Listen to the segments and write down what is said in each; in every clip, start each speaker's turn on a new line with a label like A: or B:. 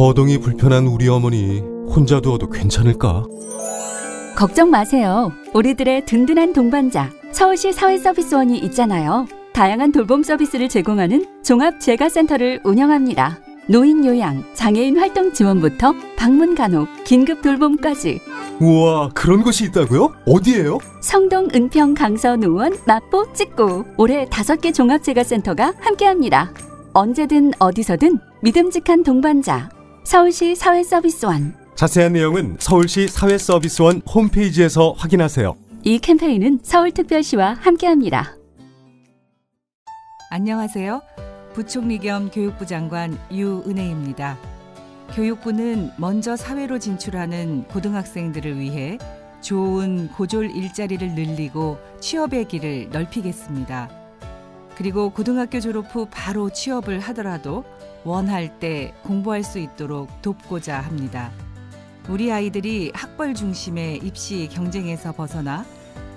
A: 거동이 불편한 우리 어머니 혼자 두어도 괜찮을까?
B: 걱정 마세요. 우리들의 든든한 동반자 서울시 사회서비스원이 있잖아요. 다양한 돌봄 서비스를 제공하는 종합재가센터를 운영합니다. 노인 요양, 장애인 활동 지원부터 방문 간호, 긴급 돌봄까지
A: 우와 그런 곳이 있다고요? 어디예요?
B: 성동, 은평, 강서, 노원, 마포, 찍고 올해 다섯 개 종합재가센터가 함께합니다. 언제든 어디서든 믿음직한 동반자 서울시 사회서비스원
A: 자세한 내용은 서울시 사회서비스원 홈페이지에서 확인하세요.
B: 이 캠페인은 서울특별시와 함께합니다.
C: 안녕하세요. 부총리 겸 교육부 장관 유은혜입니다. 교육부는 먼저 사회로 진출하는 고등학생들을 위해 좋은 고졸 일자리를 늘리고 취업의 길을 넓히겠습니다. 그리고 고등학교 졸업 후 바로 취업을 하더라도 원할 때 공부할 수 있도록 돕고자 합니다. 우리 아이들이 학벌 중심의 입시 경쟁에서 벗어나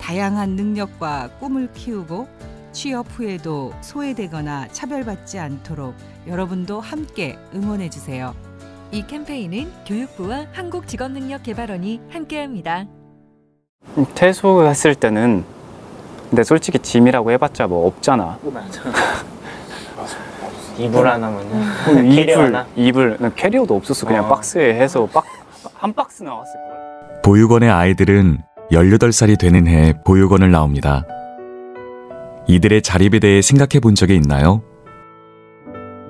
C: 다양한 능력과 꿈을 키우고 취업 후에도 소외되거나 차별받지 않도록 여러분도 함께 응원해 주세요.
D: 이 캠페인은 교육부와 한국직업능력개발원이 함께합니다.
E: 퇴소했을 때는 근데 솔직히 짐이라고 해봤자 뭐 없잖아.
F: 이불 하나면은
E: 이불
F: 하나?
E: 이불 난 캐리어도 없었어. 그냥
F: 어.
E: 박스에 해서 박, 한 박스 나왔을 걸.
G: 보육원의 아이들은 18살이 되는 해 보육원을 나옵니다. 이들의 자립에 대해 생각해 본 적이 있나요?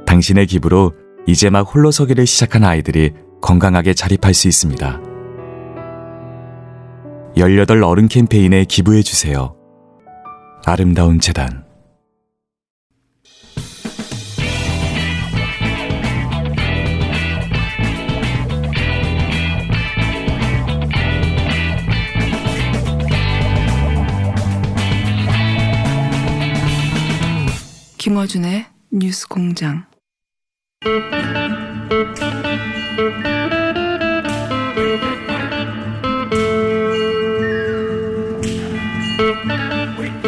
G: 당신의 기부로 이제 막 홀로서기를 시작한 아이들이 건강하게 자립할 수 있습니다. 18 어른 캠페인에 기부해 주세요. 아름다운 재단
H: 김어준의 뉴스 공장.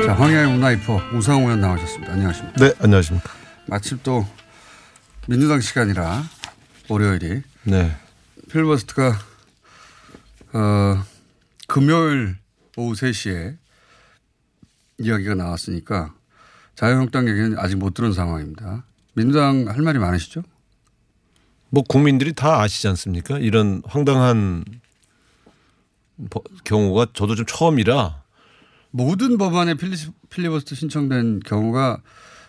I: 자, 황야의 문화이퍼 우상호 의원 나오셨습니다. 안녕하십니까.
J: 네, 안녕하십니까.
I: 마침 또 민주당 시간이라 월요일이
J: 네.
I: 필버스트가 어, 금요일 오후 3시에 이야기가 나왔으니까 자유한국당 얘기는 아직 못 들은 상황입니다. 민주당 할 말이 많으시죠?
J: 뭐 국민들이 다 아시지 않습니까? 이런 황당한 버- 경우가 저도 좀 처음이라
I: 모든 법안에 필리, 필리버스터 신청된 경우가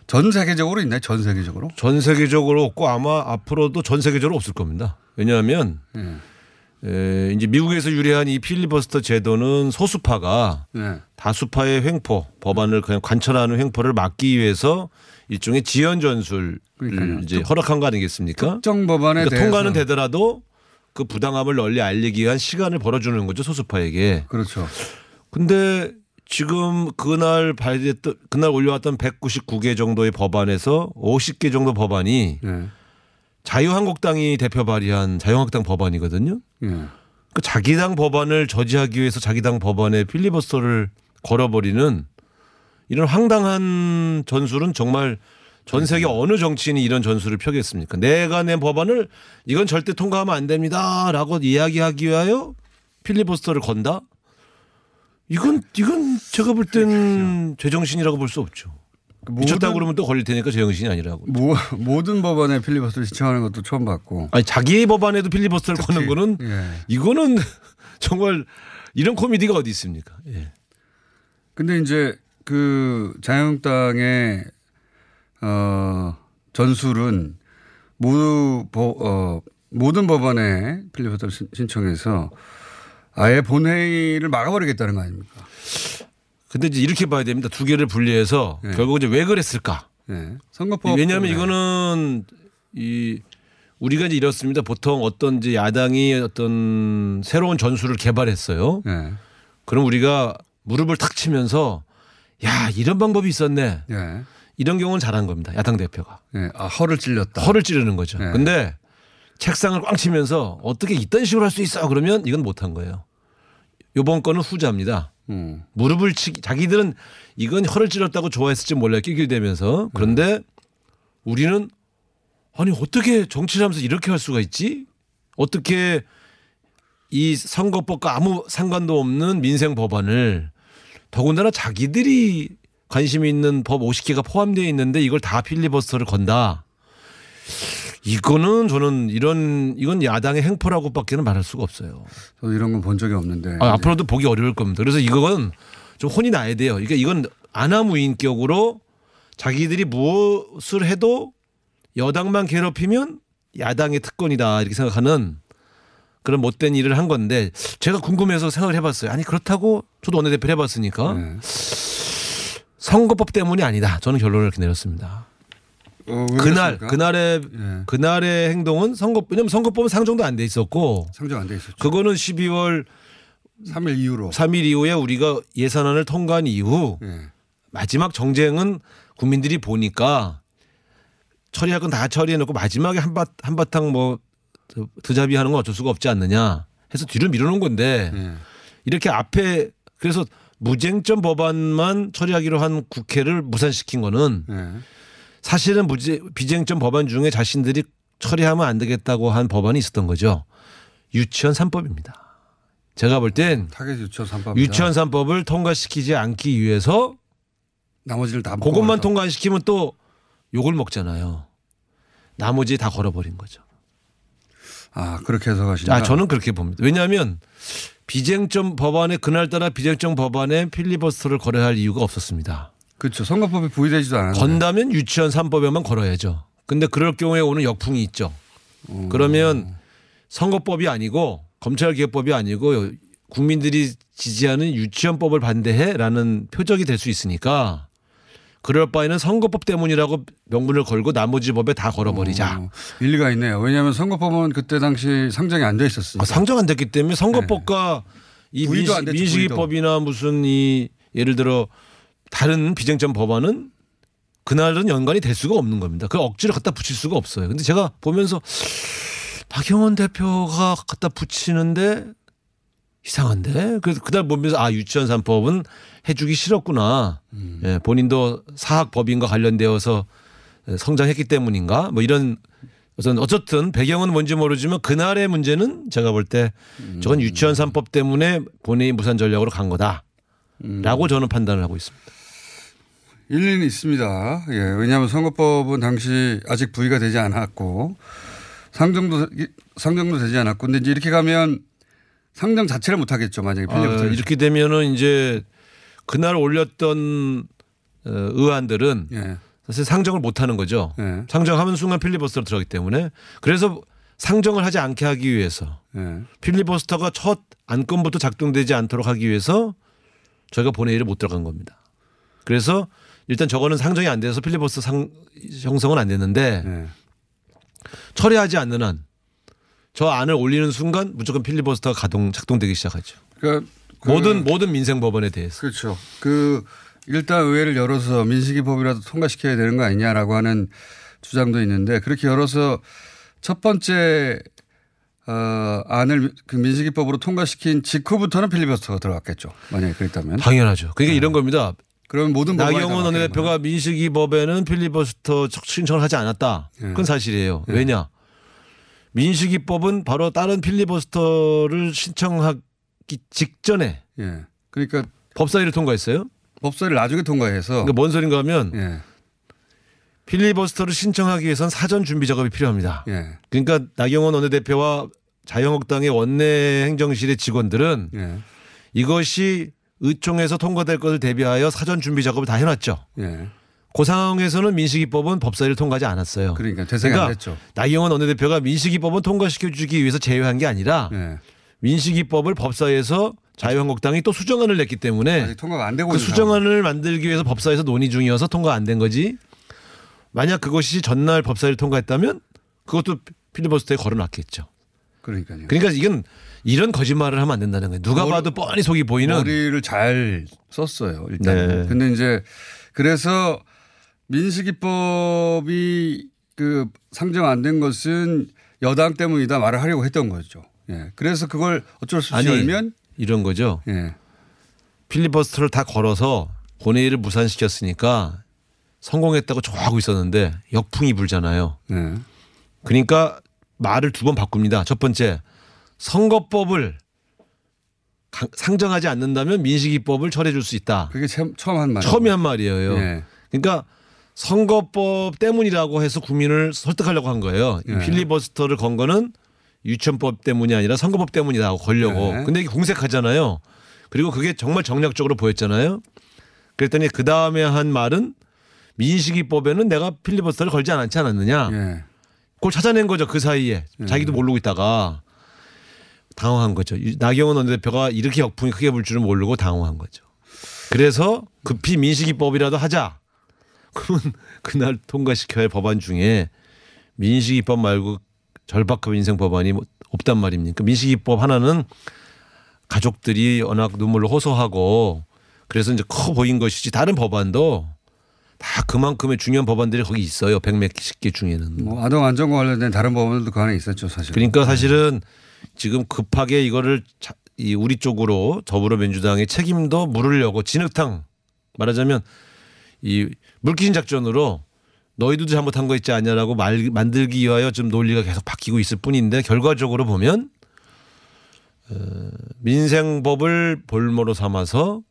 I: 전 세계적으로 있나요? 전 세계적으로?
J: 전 세계적으로 없고 아마 앞으로도 전 세계적으로 없을 겁니다. 왜냐하면
I: 네.
J: 에, 이제 미국에서 유래한 이 필리버스터 제도는 소수파가
I: 네.
J: 다수파의 횡포 법안을 그냥 관철하는 횡포를 막기 위해서 일종의 지연 전술을
I: 그러니까요.
J: 이제 허락한 거 아니겠습니까?
I: 특정 법안에
J: 그러니까 통과는 되더라도 그 부당함을 널리 알리기 위한 시간을 벌어주는 거죠 소수파에게.
I: 그렇죠.
J: 근데 지금 그날 발의했던 그날 올려왔던 199개 정도의 법안에서 50개 정도 법안이
I: 네.
J: 자유한국당이 대표 발의한 자유한국당 법안이거든요.
I: 예.
J: 그 자기 당 법안을 저지하기 위해서 자기 당 법안에 필리버스터를 걸어버리는 이런 황당한 전술은 정말 전 세계 어느 정치인이 이런 전술을 펴겠습니까? 내가 낸 법안을 이건 절대 통과하면 안 됩니다라고 이야기하기 위하여 필리버스터를 건다? 이건 이건 제가 볼 땐 제정신이라고 볼 수 없죠. 미쳤다고 그러면 또 걸릴 테니까 제정신이 아니라고.
I: 모, 모든 법안에 필리버스터를 신청하는 것도 처음 봤고.
J: 아니 자기 법안에도 필리버스터를 거는 거는
I: 예.
J: 이거는 정말 이런 코미디가 어디 있습니까? 예.
I: 근데 이제 그 자유한국당의 어 전술은 모두 보, 어 모든 법안에 필리버스터를 신- 신청해서 아예 본회의를 막아버리겠다는 거 아닙니까?
J: 근데 이제 이렇게 봐야 됩니다. 두 개를 분리해서
I: 네.
J: 결국 이제 왜 그랬을까?
I: 네. 선거법
J: 왜냐하면
I: 때문에.
J: 이거는 이 우리가 이제 이렇습니다. 보통 어떤 이제 야당이 어떤 새로운 전술을 개발했어요.
I: 네.
J: 그럼 우리가 무릎을 탁 치면서 야 이런 방법이 있었네.
I: 예.
J: 이런 경우는 잘한 겁니다. 야당 대표가
I: 예. 아, 허를 찔렸다.
J: 허를 찌르는 거죠.
I: 네.
J: 근데 책상을 꽝 치면서 어떻게 이딴 식으로 할 수 있어? 그러면 이건 못한 거예요. 요번 거는 후자입니다.
I: 음.
J: 무릎을 치기 자기들은 이건 허를 찔렀다고 좋아했을지 몰라요. 낄낄대면서 그런데 우리는 아니 어떻게 정치를 하면서 이렇게 할 수가 있지? 어떻게 이 선거법과 아무 상관도 없는 민생 법안을 더군다나 자기들이 관심이 있는 법 50개가 포함되어 있는데 이걸 다 필리버스터를 건다. 이거는 저는 이런 이건 야당의 행포라고밖에는 말할 수가 없어요.
I: 저도 이런 건 본 적이 없는데.
J: 아, 앞으로도 보기 어려울 겁니다. 그래서 이건 좀 혼이 나야 돼요. 그러니까 이건 아나무인격으로 자기들이 무엇을 해도 여당만 괴롭히면 야당의 특권이다 이렇게 생각하는 그런 못된 일을 한 건데 제가 궁금해서 생각을 해봤어요. 아니 그렇다고 저도 원내대표 해봤으니까
I: 네.
J: 선거법 때문이 아니다. 저는 결론을 이렇게 내렸습니다.
I: 어, 왜
J: 그날
I: 그랬습니까?
J: 그날의
I: 예.
J: 그날의 행동은 선거 왜냐면 선거법은 상정도 안 돼 있었고
I: 상정 안 돼 있었죠.
J: 그거는 12월
I: 3일 이후로.
J: 3일 이후에 우리가 예산안을 통과한 이후
I: 예.
J: 마지막 정쟁은 국민들이 보니까 처리할 건 다 처리해놓고 마지막에 한바, 한바탕 뭐 드자비 하는 건 어쩔 수가 없지 않느냐 해서 뒤로 밀어놓은 건데
I: 예.
J: 이렇게 앞에 그래서 무쟁점 법안만 처리하기로 한 국회를 무산시킨 거는
I: 예.
J: 사실은 무제, 비쟁점 법안 중에 자신들이 처리하면 안 되겠다고 한 법안이 있었던 거죠. 유치원 3법입니다. 제가 볼땐
I: 유치원 3법.
J: 유치원 3법 을 통과시키지 않기 위해서
I: 나머지를 다
J: 그것만. 통과시키면 또 욕을 먹잖아요. 나머지 다 걸어버린 거죠.
I: 아 그렇게 해석하신다.
J: 아, 저는 그렇게 봅니다. 왜냐하면 비쟁점 법안에 그날따라 비쟁점 법안에 필리버스터를 걸어야 할 이유가 없었습니다.
I: 그렇죠. 선거법이 부의되지도 않았는데.
J: 건다면 유치원 3법에만 걸어야죠. 근데 그럴 경우에 오는 역풍이 있죠.
I: 음.
J: 그러면 선거법이 아니고 검찰개혁법이 아니고 국민들이 지지하는 유치원법을 반대해라는 표적이 될 수 있으니까 그럴 바에는 선거법 때문이라고 명분을 걸고 나머지 법에 다 걸어버리자.
I: 어, 일리가 있네요. 왜냐하면 선거법은 그때 당시 상정이 안 돼 있었어요.
J: 아, 상정 안 됐기 때문에 선거법과 이
I: 네. 됐죠,
J: 민식이법이나 무슨 이 예를 들어 다른 비쟁점 법안은 그날은 연관이 될 수가 없는 겁니다. 그 억지로 갖다 붙일 수가 없어요. 근데 제가 보면서 박영원 대표가 갖다 붙이는데 이상한데? 그래서 그날 보면서 아 유치원 3법은 해주기 싫었구나.
I: 음.
J: 예, 본인도 사학 법인과 관련되어서 성장했기 때문인가? 뭐 이런 어떤 어쨌든 배경은 뭔지 모르지만 그날의 문제는 제가 볼때
I: 음.
J: 저건 유치원 3법 때문에 본회의 무산 전략으로 간 거다라고
I: 음.
J: 저는 판단을 하고 있습니다.
I: 일리는 있습니다. 예, 왜냐하면 선거법은 당시 아직 부의가 되지 않았고 상정도 상정도 되지 않았고 근데 이제 이렇게 가면 상정 자체를 못 하겠죠. 만약에
J: 아, 이렇게 되면은 이제 그날 올렸던 어, 의안들은
I: 예.
J: 사실 상정을 못 하는 거죠.
I: 예.
J: 상정하면 순간 필리버스터로 들어가기 때문에 그래서 상정을 하지 않게 하기 위해서
I: 예.
J: 필리버스터가 첫 안건부터 작동되지 않도록 하기 위해서 저희가 본회의를 못 들어간 겁니다. 그래서 일단 저거는 상정이 안 돼서 필리버스터 상, 형성은 안 됐는데
I: 예.
J: 처리하지 않는 한 저 안을 올리는 순간 무조건 필리버스터가 가동 작동되기 시작하죠.
I: 그러니까 그-
J: 모든 모든 민생 법안에 대해서.
I: 그렇죠. 그 일단 의회를 열어서 민식이 법이라도 통과시켜야 되는 거 아니냐라고 하는 주장도 있는데 그렇게 열어서 첫 번째 어, 안을 그 민식이법으로 통과시킨 직후부터는 필리버스터가 들어갔겠죠. 만약에 그랬다면.
J: 당연하죠. 그러니까 이런 겁니다.
I: 그러면 모든
J: 나경원 원내대표가 민식이 법에는 필리버스터 신청을 하지 않았다.
I: 예.
J: 그건 사실이에요.
I: 예.
J: 왜냐? 민식이 법은 바로 다른 필리버스터를 신청하기 직전에
I: 예. 그러니까
J: 법사위를 통과했어요.
I: 법사를 나중에 통과해서
J: 그러니까 뭔 소린가 하면
I: 예.
J: 필리버스터를 신청하기 위해선 사전 준비 작업이 필요합니다.
I: 예.
J: 그러니까 나경원 원내대표와 자유한국당의 원내 행정실의 직원들은
I: 예.
J: 이것이 의총에서 통과될 것을 대비하여 사전 준비 작업을 다 해놨죠.
I: 예.
J: 그 상황에서는 민식이법은 법사위를 통과하지 않았어요.
I: 그러니까 대상이 안 됐죠.
J: 나경원 원내대표가 민식이법은 통과시켜주기 위해서 제외한 게 아니라
I: 예.
J: 민식이법을 법사위에서 자유한국당이 또 수정안을 냈기 때문에
I: 통과가 안 되고
J: 그 수정안을 만들기 위해서 법사위에서 논의 중이어서 통과 안 된 거지. 만약 그것이 전날 법사위를 통과했다면 그것도 필리버스터에 걸어놨겠죠.
I: 그러니까요.
J: 그러니까 이건 이런 거짓말을 하면 안 된다는 거예요. 누가
I: 머리-
J: 봐도 뻔히 속이 보이는
I: 머리를 잘 썼어요. 일단.
J: 네.
I: 근데 이제 그래서 민식이법이 그 상정 안 된 것은 여당 때문이다 말을 하려고 했던 거죠. 예. 그래서 그걸 어쩔 수 없이
J: 아니
I: 열면
J: 이런 거죠.
I: 예.
J: 필리버스터를 다 걸어서 본회의를 무산시켰으니까 성공했다고 좋아하고 있었는데 역풍이 불잖아요.
I: 예.
J: 그러니까 말을 두 번 바꿉니다. 첫 번째 선거법을 강- 상정하지 않는다면 민식이법을 철회해 줄수 있다.
I: 그게 처음, 처음 한 말.
J: 처음에 한 말이에요.
I: 예.
J: 그러니까 선거법 때문이라고 해서 국민을 설득하려고 한 거예요. 이
I: 예.
J: 필리버스터를 건 거는 유치원법 때문이 아니라 선거법 때문이라고 걸려고.
I: 예.
J: 근데 이게 공색하잖아요. 그리고 그게 정말 정략적으로 보였잖아요. 그랬더니 그 다음에 한 말은 민식이법에는 내가 필리버스터를 걸지 않았지 않았느냐.
I: 예.
J: 그걸 찾아낸 거죠 그 사이에 자기도 모르고 있다가 당황한 거죠. 이- 나경원 원내대표가 이렇게 역풍이 크게 불 줄은 모르고 당황한 거죠. 그래서 급히 민식이법이라도 하자. 그러면 그날 통과시켜야 할 법안 중에 민식이법 말고 절박한 민생 법안이 뭐 없단 말입니까? 민식이법 하나는 가족들이 워낙 눈물로 호소하고 그래서 이제 커 보인 것이지 다른 법안도 다 그만큼의 중요한 법안들이 거기 있어요. 백몇십 개 중에는.
I: 뭐 아동 안전과 관련된 다른 법안들도 그 안에 있었죠, 사실.
J: 그러니까 사실은 지금 급하게 이거를 자- 이 우리 쪽으로 더불어민주당의 책임도 물으려고 진흙탕 말하자면 이 물귀신 작전으로 너희들도 잘못한 거 있지 않냐라고 말, 만들기 위하여 좀 논리가 계속 바뀌고 있을 뿐인데 결과적으로 보면 어, 민생법을 볼모로 삼아서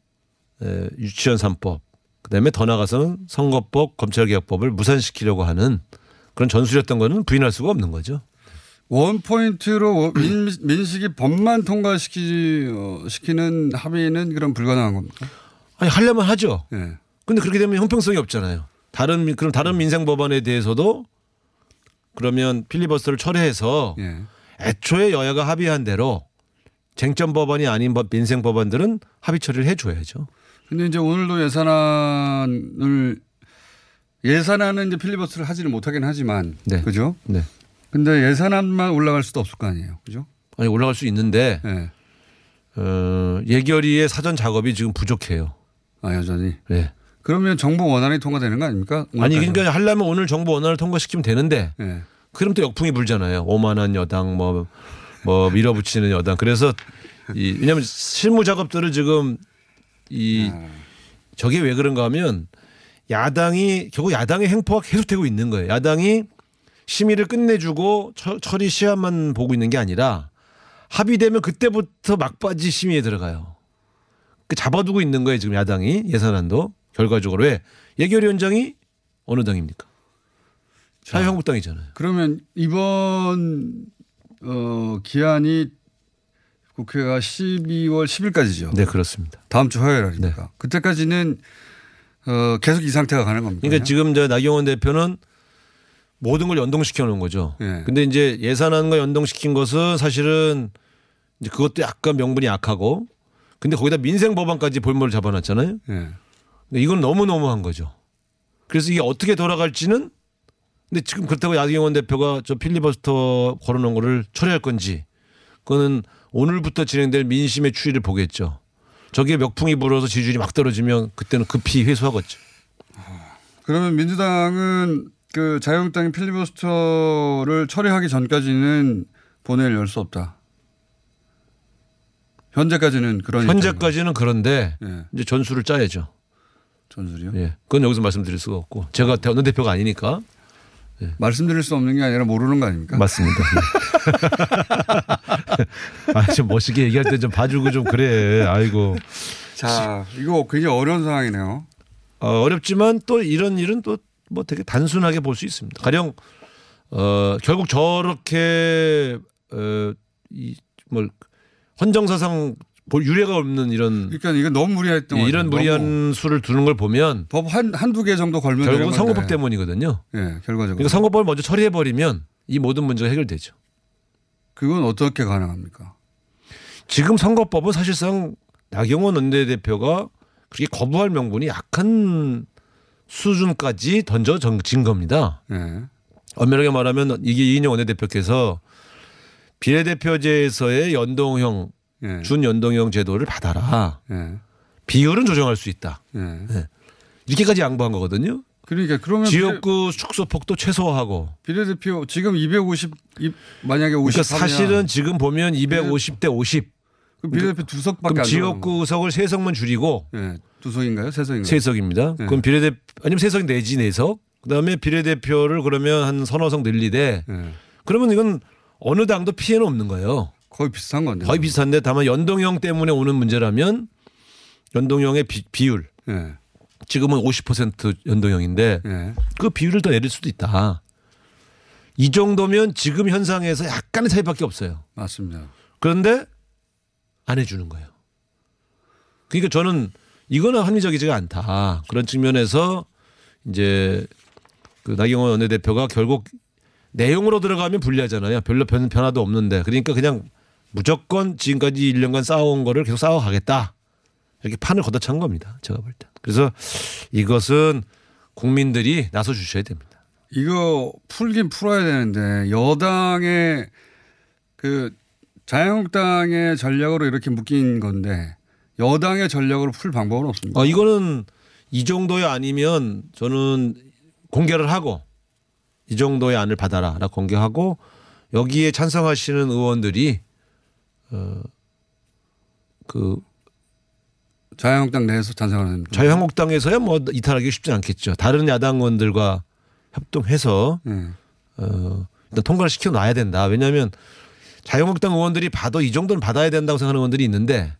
J: 에, 유치원 3법 그다음에 더 나가서는 선거법 검찰개혁법을 무산시키려고 하는 그런 전술이었던 거는 부인할 수가 없는 거죠.
I: 원 포인트로 민, 민식이 법만 통과시키 어, 시키는 합의는 그럼 불가능한 겁니까?
J: 아니 하려면 하죠.
I: 예.
J: 근데 그렇게 되면 형평성이 없잖아요. 다른 민- 그럼 다른 민생 법안에 대해서도 그러면 필리버스터를 철회해서
I: 예.
J: 애초에 여야가 합의한 대로 쟁점 법안이 아닌 법 민생 법안들은 합의 처리를 해줘야죠.
I: 근데 이제 오늘도 예산안을 예산안은 이제 필리버스를 하지는 못하긴 하지만
J: 네.
I: 그죠?
J: 네.
I: 근데 예산안만 올라갈 수도 없을 거 아니에요. 그죠?
J: 아니 올라갈 수 있는데
I: 예.
J: 어, 예결위의 사전 작업이 지금 부족해요.
I: 아, 여전히.
J: 네.
I: 그러면 정부 원안이 통과되는 거 아닙니까?
J: 아니 그러니까 하려면 오늘 정부 원안을 통과시키면 되는데
I: 예.
J: 그럼 또 역풍이 불잖아요. 오만한 여당 뭐, 뭐 밀어붙이는 여당. 그래서 이 왜냐하면 실무 작업들을 지금 이 저게 왜 그런가 하면 야당이 결국 야당의 행포가 계속되고 있는 거예요. 야당이 심의를 끝내주고 처, 처리 시한만 보고 있는 게 아니라 합의되면 그때부터 막바지 심의에 들어가요. 그 잡아두고 있는 거예요 지금 야당이 예산안도 결과적으로 왜 예결위원장이 어느 당입니까? 자유한국당이잖아요.
I: 그러면 이번 어, 기한이 국회가 12월 10일까지죠.
J: 네 그렇습니다.
I: 다음 주 화요일 아닙니까? 그때까지는 어, 계속 이 상태가 가는 겁니까?
J: 그러니까 지금 저 나경원 대표는 모든 걸 연동시켜 놓은 거죠.
I: 예.
J: 근데 이제 예산안과 연동시킨 것은 사실은 이제 그것도 약간 명분이 약하고 근데 거기다 민생 법안까지 볼모를 잡아놨잖아요.
I: 예.
J: 근데 이건 너무 너무한 거죠. 그래서 이게 어떻게 돌아갈지는 근데 지금 그렇다고 나경원 대표가 저 필리버스터 걸어놓은 거를 처리할 건지 그거는 오늘부터 진행될 민심의 추이를 보겠죠. 저게 멱풍이 불어서 지지율이 막 떨어지면 그때는 급히 회수하겠죠.
I: 그러면 민주당은 그 자유한국당이 필리버스터를 처리하기 전까지는 본회의를 열 수 없다. 현재까지는 그런
J: 현재까지는 그런데
I: 예.
J: 이제 전술을 짜야죠.
I: 전술이요?
J: 예. 그건 여기서 말씀드릴 수가 없고 제가 어느 대표가 아니니까
I: 말씀드릴 수 없는 게 아니라 모르는 거 아닙니까?
J: 맞습니다. 아, 좀 멋있게 얘기할 때 좀 봐주고 좀 그래. 아이고.
I: 자, 이거 굉장히 어려운 상황이네요.
J: 어, 어렵지만 또 이런 일은 또 뭐 되게 단순하게 볼 수 있습니다. 가령 어, 결국 저렇게 어, 이뭘 헌정사상 볼 유례가 없는 이런
I: 그러니까 이건 너무 무리했던 거죠.
J: 이런 무리한 수를 두는 걸 보면
I: 법 한 한두 개 정도 걸면
J: 결국은 선거법
I: 건데.
J: 때문이거든요.
I: 예, 결과적으로.
J: 그러니까 선거법을 먼저 처리해 버리면 이 모든 문제가 해결되죠.
I: 그건 어떻게 가능합니까?
J: 지금 선거법은 사실상 나경원 원내대표가 그렇게 거부할 명분이 약한 수준까지 던져진 겁니다.
I: 예.
J: 엄밀하게 말하면 이게 이인영 원내대표께서 비례대표제에서의 연동형,
I: 예.
J: 준연동형 제도를 받아라.
I: 예.
J: 비율은 조정할 수 있다.
I: 예.
J: 네. 이렇게까지 양보한 거거든요.
I: 그러니까 그러면
J: 지역구 축소폭도 최소화하고.
I: 비례대표 지금 250 이- 만약에 50
J: 그러니까 사실은 지금 보면 250대 50.
I: 그 비례대표 두 석밖에
J: 지역구 석을 세 석만 줄이고
I: 예. 두 석인가요? 세 석인가요?
J: 세 석입니다.
I: 네.
J: 그럼 비례대 아니면 세석 내지 네 석. 그다음에 비례대표를 그러면 한 서너 석 늘리되
I: 예.
J: 그러면 이건 어느 당도 피해는 없는 거예요.
I: 거의 비슷한 건데.
J: 거의 비슷한데 다만 연동형 때문에 오는 문제라면 연동형의 비, 비율
I: 예.
J: 지금은 50% 연동형인데
I: 예.
J: 그 비율을 더 내릴 수도 있다. 이 정도면 지금 현상에서 약간의 차이밖에 없어요.
I: 맞습니다.
J: 그런데 안 해주는 거예요. 그러니까 저는 이거는 합리적이지가 않다. 그런 측면에서 이제 그 나경원 원내대표가 결국 내용으로 들어가면 불리하잖아요. 별로 변, 변화도 없는데. 그러니까 그냥 무조건 지금까지 1년간 쌓아온 거를 계속 쌓아가겠다. 이렇게 판을 걷어찬 겁니다. 제가 볼 때. 그래서 이것은 국민들이 나서 주셔야 됩니다.
I: 이거 풀긴 풀어야 되는데 여당의 그 자유한국당의 전략으로 이렇게 묶인 건데 여당의 전략으로 풀 방법은 없습니다.
J: 어, 이거는 이 정도의 아니면 저는 공개를 하고 이 정도의 안을 받아라라고 공개하고 여기에 찬성하시는 의원들이 어 그
I: 자유한국당 내에서 찬성하는
J: 자유한국당에서야 뭐 이탈하기 쉽지 않겠죠. 다른 야당 의원들과 협동해서
I: 네.
J: 어 일단 통과를 시켜 놔야 된다. 왜냐하면 자유한국당 의원들이 봐도 이 정도는 받아야 된다고 생각하는 의원들이 있는데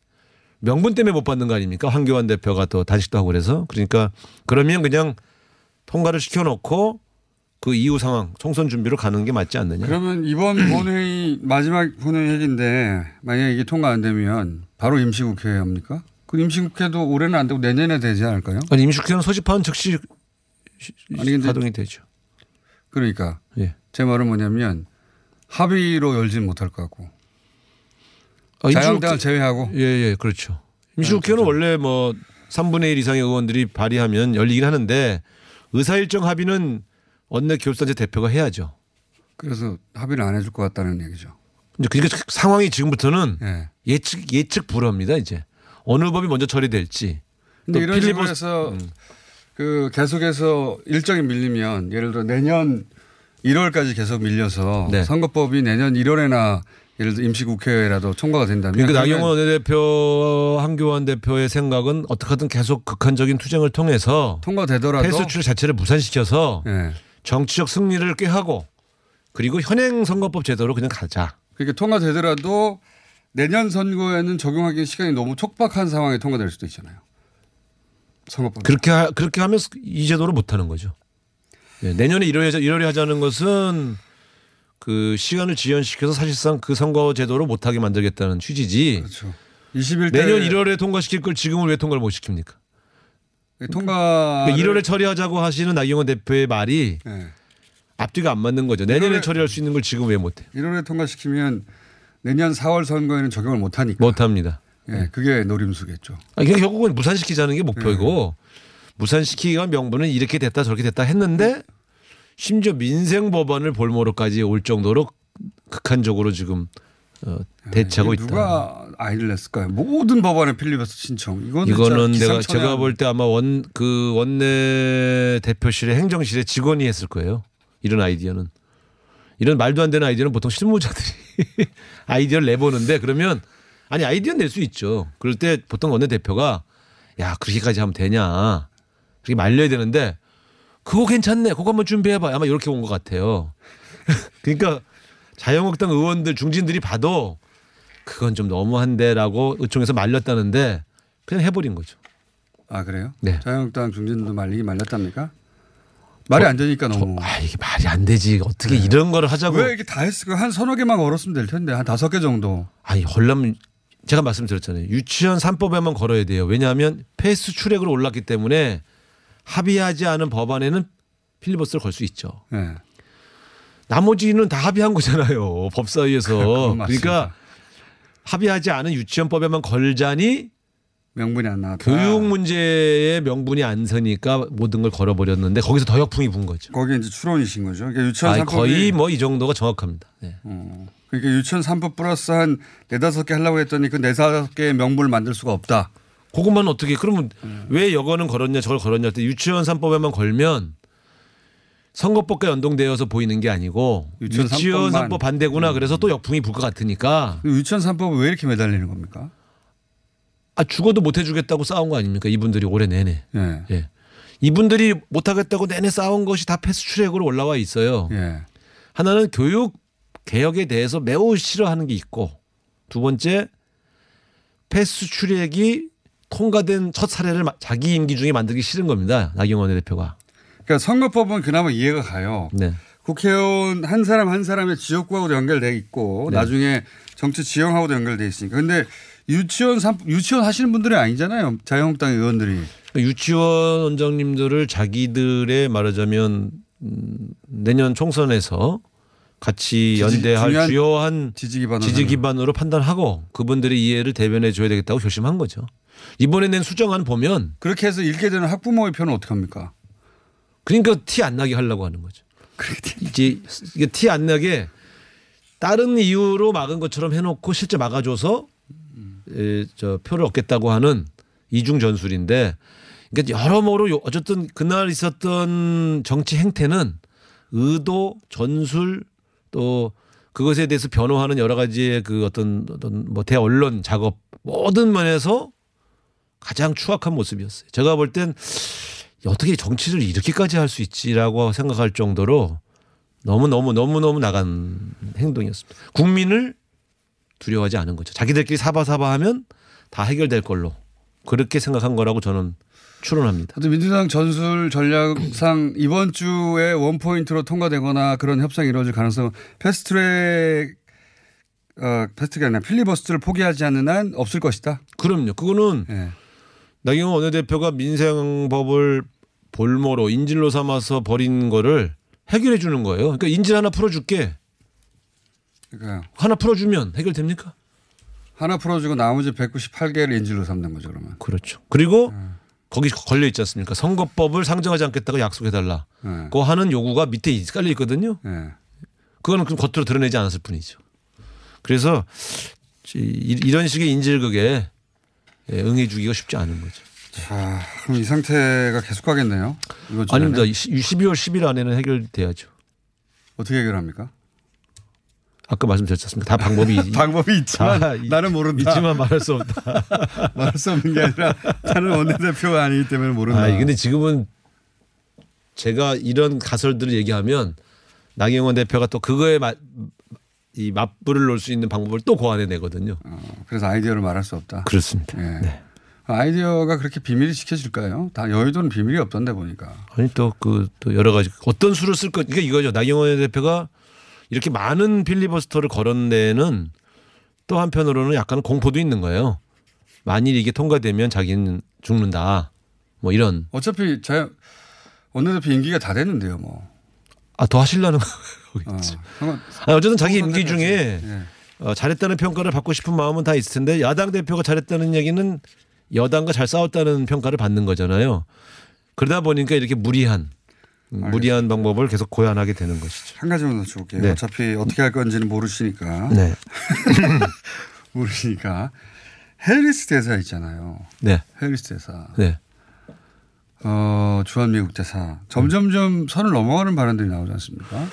J: 명분 때문에 못 받는 거 아닙니까? 황교안 대표가 또 단식도 하고 그래서 그러니까 그러면 그냥 통과를 시켜놓고 그 이후 상황 총선 준비로 가는 게 맞지 않느냐?
I: 그러면 이번 본회의 마지막 본회의인데 만약에 이게 통과 안 되면 바로 임시국회 합니까? 그 임시국회도 올해는 안 되고 내년에 되지 않을까요?
J: 아니 임시국회는 소집하면 즉시
I: 아니,
J: 가동이 되죠.
I: 그러니까
J: 예.
I: 제 말은 뭐냐면 합의로 열지는 못할 것 같고
J: 아,
I: 자유한국당을
J: 임시국회-
I: 제외하고
J: 예, 예, 그렇죠. 임시국회는 원래 뭐 3분의 1 이상의 의원들이 발의하면 열리긴 하는데 의사일정 합의는 원내 교섭단체 대표가 해야죠.
I: 그래서 합의를 안 해줄 것 같다는 얘기죠.
J: 이제 그러니까 상황이 지금부터는
I: 예.
J: 예측 예측 불허입니다. 이제 어느 법이 먼저 처리될지.
I: 근데
J: 또
I: 이런 식으로
J: 필리버스-
I: 해서
J: 음.
I: 그 계속해서 일정이 밀리면 예를 들어 내년 1월까지 계속 밀려서
J: 네.
I: 선거법이 내년 1월에나 예를 들어 임시국회라도 통과가 된다면
J: 그러니까 나경원 원내대표, 한교안 대표의 생각은 어떻게든 계속 극한적인 투쟁을 통해서
I: 통과되더라도
J: 패스 출 자체를 무산시켜서
I: 예.
J: 정치적 승리를 꾀하고 그리고 현행 선거법 제도로 그냥 가자.
I: 그러니까 통과되더라도 내년 선거에는 적용하기 시간이 너무 촉박한 상황에 통과될 수도 있잖아요. 선거법.
J: 그렇게 하, 그렇게 하면 이 제도를 못 하는 거죠. 예, 내년에 1월에, 1월에 하자는 것은 그 시간을 지연시켜서 사실상 그 선거 제도를 못 하게 만들겠다는 취지지.
I: 그렇죠. 21대
J: 내년 1월에 통과시킬 걸 지금은 왜 통과를 못 시킵니까?
I: 통과
J: 그러니까 1월에 처리하자고 하시는 나경원 대표의 말이
I: 예.
J: 앞뒤가 안 맞는 거죠. 내년에
I: 1월에
J: 처리할 수 있는 걸 지금 왜 못해?
I: 1월에 통과시키면 내년 4월 선거에는 적용을 못 하니까.
J: 못 합니다.
I: 예, 그게 노림수겠죠.
J: 아, 이게 결국은 무산시키자는 게 목표이고 무산시키기가 명분은 이렇게 됐다 저렇게 됐다 했는데 심지어 민생 법안을 볼모로까지 올 정도로 극한적으로 지금 어, 대처하고
I: 이게
J: 있다.
I: 누가 아이를 냈을까요? 모든 법안에 필리버스터 신청. 이거는
J: 이거는 내가 제가 볼 때 아마 원 그 원내 대표실의 행정실의 직원이 했을 거예요. 이런 아이디어는 이런 말도 안 되는 아이디어는 보통 실무자들이 아이디어를 내보는데 그러면 아니 아이디어 낼 수 있죠. 그럴 때 보통 원내 대표가 야 그렇게까지 하면 되냐 그렇게 말려야 되는데 그거 괜찮네. 그거 한번 준비해봐. 아마 이렇게 온 것 같아요. 그러니까 자유한국당 의원들 중진들이 봐도 그건 좀 너무한데라고 의총에서 말렸다는데 그냥 해버린 거죠.
I: 아 그래요?
J: 네.
I: 자유한국당 중진도 말리긴 말렸답니까? 말이 안 되니까 너무.
J: 아 이게 말이 안 되지. 어떻게 이런 거를 하자고.
I: 네. 왜 이렇게 다 했을까? 한 서너 개만 걸었으면 될 텐데 한 다섯 개 정도.
J: 아니 걸려면 제가 말씀드렸잖아요. 유치원 3법에만 걸어야 돼요. 왜냐하면 패스트 트랙으로 올랐기 때문에 합의하지 않은 법안에는 필리버스터를 걸 수 있죠.
I: 예.
J: 나머지는 다 합의한 거잖아요. 법사위에서. 그러니까 합의하지 않은 유치원법에만 걸자니
I: 명분이 안 나왔다.
J: 교육 문제의 명분이 안 서니까 모든 걸 걸어버렸는데 거기서 더 역풍이 분 거죠.
I: 거기 이제 추론이신 거죠. 그러니까 유치원
J: 아니,
I: 3법이
J: 거의 뭐 이 정도가 정확합니다. 네.
I: 어. 그러니까 유치원 3법 플러스 한 네다섯 개 하려고 했더니 그 네다섯 개의 명분을 만들 수가 없다.
J: 그것만 어떻게 그러면
I: 음.
J: 왜 여거는 걸었냐 저걸 걸었냐 할 때 유치원 3법에만 걸면 선거법과 연동되어서 보이는 게 아니고
I: 유치원
J: 유치원,
I: 3법만.
J: 3법 반대구나 그래서 또 역풍이 불 것 같으니까
I: 유치원 3법은 왜 이렇게 매달리는 겁니까?
J: 아 죽어도 못 해주겠다고 싸운 거 아닙니까 이분들이 올해 내내
I: 예.
J: 예. 이분들이 못하겠다고 내내 싸운 것이 다 패스트트랙으로 올라와 있어요
I: 예.
J: 하나는 교육 개혁에 대해서 매우 싫어하는 게 있고 두 번째 패스 출액이 통과된 첫 사례를 마- 자기 임기 중에 만들기 싫은 겁니다. 나경원 대표가.
I: 그러니까 선거법은 그나마 이해가 가요.
J: 네.
I: 국회의원 한 사람 한 사람의 지역구하고도 연결돼 있고
J: 네.
I: 나중에 정치 지형하고도 연결돼 있으니까. 근데 유치원 삼- 유치원 하시는 분들이 아니잖아요. 자유한국당 의원들이.
J: 그러니까 유치원 원장님들을 자기들의 말하자면 음, 내년 총선에서 같이 연대할 주요한
I: 지지. 기반으로
J: 판단하고 그분들의 이해를 대변해 줘야 되겠다고 결심한 거죠. 이번에 낸 수정안 보면
I: 그렇게 해서 읽게 되는 학부모의 표는 어떻게 합니까?
J: 그러니까 티 안 나게 하려고 하는 거죠. 이제 이게 티 안 나게 다른 이유로 막은 것처럼 해놓고 실제 막아줘서 에, 저 표를 얻겠다고 하는 이중 전술인데 그러니까 여러모로 요- 어쨌든 그날 있었던 정치 행태는 의도 전술 또 그것에 대해서 변호하는 여러 가지의 그 어떤 어떤 뭐 대언론 작업 모든 면에서 가장 추악한 모습이었어요. 제가 볼 땐 어떻게 정치를 이렇게까지 할 수 있지라고 생각할 정도로 너무 너무 너무 너무 나간 행동이었습니다. 국민을 두려워하지 않은 거죠. 자기들끼리 사바사바하면 다 해결될 걸로 그렇게 생각한 거라고 저는 추론합니다.
I: 민주당 전술 전략상 이번 주에 원 포인트로 통과되거나 그런 협상이 이루어질 가능성은 패스트트랙 어, 패스트가 아니라 필리버스터를 포기하지 않는 한 없을 것이다.
J: 그럼요. 그거는
I: 예.
J: 나경원 원내대표가 민생법을 볼모로 인질로 삼아서 버린 거를 해결해 주는 거예요. 그러니까 인질 하나 풀어줄게.
I: 그러니까
J: 하나 풀어주면 해결됩니까?
I: 하나 풀어주고 나머지 198개를 인질로 삼는 거죠 그러면.
J: 그렇죠. 그리고 거기 걸려 있지 않습니까? 선거법을 상정하지 않겠다고 약속해달라.
I: 예.
J: 그거 하는 요구가 밑에 깔려 있거든요.
I: 예.
J: 그거는 그럼 겉으로 드러내지 않았을 뿐이죠. 그래서 이- 이런 식의 인질극에 예, 응해주기가 쉽지 않은 거죠.
I: 자, 그럼 이 상태가. 이번 주에는.
J: 아닙니다. 12월 10일 안에는 해결돼야죠.
I: 어떻게 해결합니까?
J: 아까 말씀드렸지 않습니까? 다 방법이
I: 방법이 있지만
J: 다 이-
I: 나는 모른다.
J: 있지만 말할 수 없다.
I: 말할 수 없는 게 아니라 나는 원내대표가 아니기 때문에 모른다.
J: 아, 근데 지금은 제가 이런 가설들을 얘기하면 나경원 대표가 또 그거에 맞, 이 맞불을 놓을 수 있는 방법을 또 고안해 내거든요.
I: 어, 그래서 아이디어를 말할 수 없다.
J: 그렇습니다.
I: 예.
J: 네.
I: 아이디어가 그렇게 비밀이 지켜질까요? 다 여의도는 비밀이 없던데 보니까.
J: 아니 또그 또 여러 가지 어떤 수를 쓸 것, 그러니까 이거죠. 나경원 대표가 이렇게 많은 필리버스터를 걸은 데는 또 한편으로는 약간 공포도 있는 거예요. 만일 이게 통과되면 자기는 죽는다. 뭐 이런.
I: 어차피 제 원내대표 임기가 다 됐는데요, 뭐.
J: 아 더 하시려는 거.
I: 어,
J: 어쨌든 자기 임기 중에
I: 예.
J: 어, 잘했다는 평가를 받고 싶은 마음은 다 있을 텐데 야당 대표가 잘했다는 얘기는 여당과 잘 싸웠다는 평가를 받는 거잖아요. 그러다 보니까 이렇게 무리한 음, 무리한 방법을 계속 고안하게 되는 것이죠.
I: 한 가지만 더 줄게요.
J: 네.
I: 어차피 어떻게 할 건지는 모르시니까.
J: 네.
I: 모르시니까. 해리스 대사 있잖아요.
J: 네.
I: 해리스 대사.
J: 네.
I: 어, 주한미국 대사. 점점점 선을 넘어가는 발언들이 나오지 않습니까?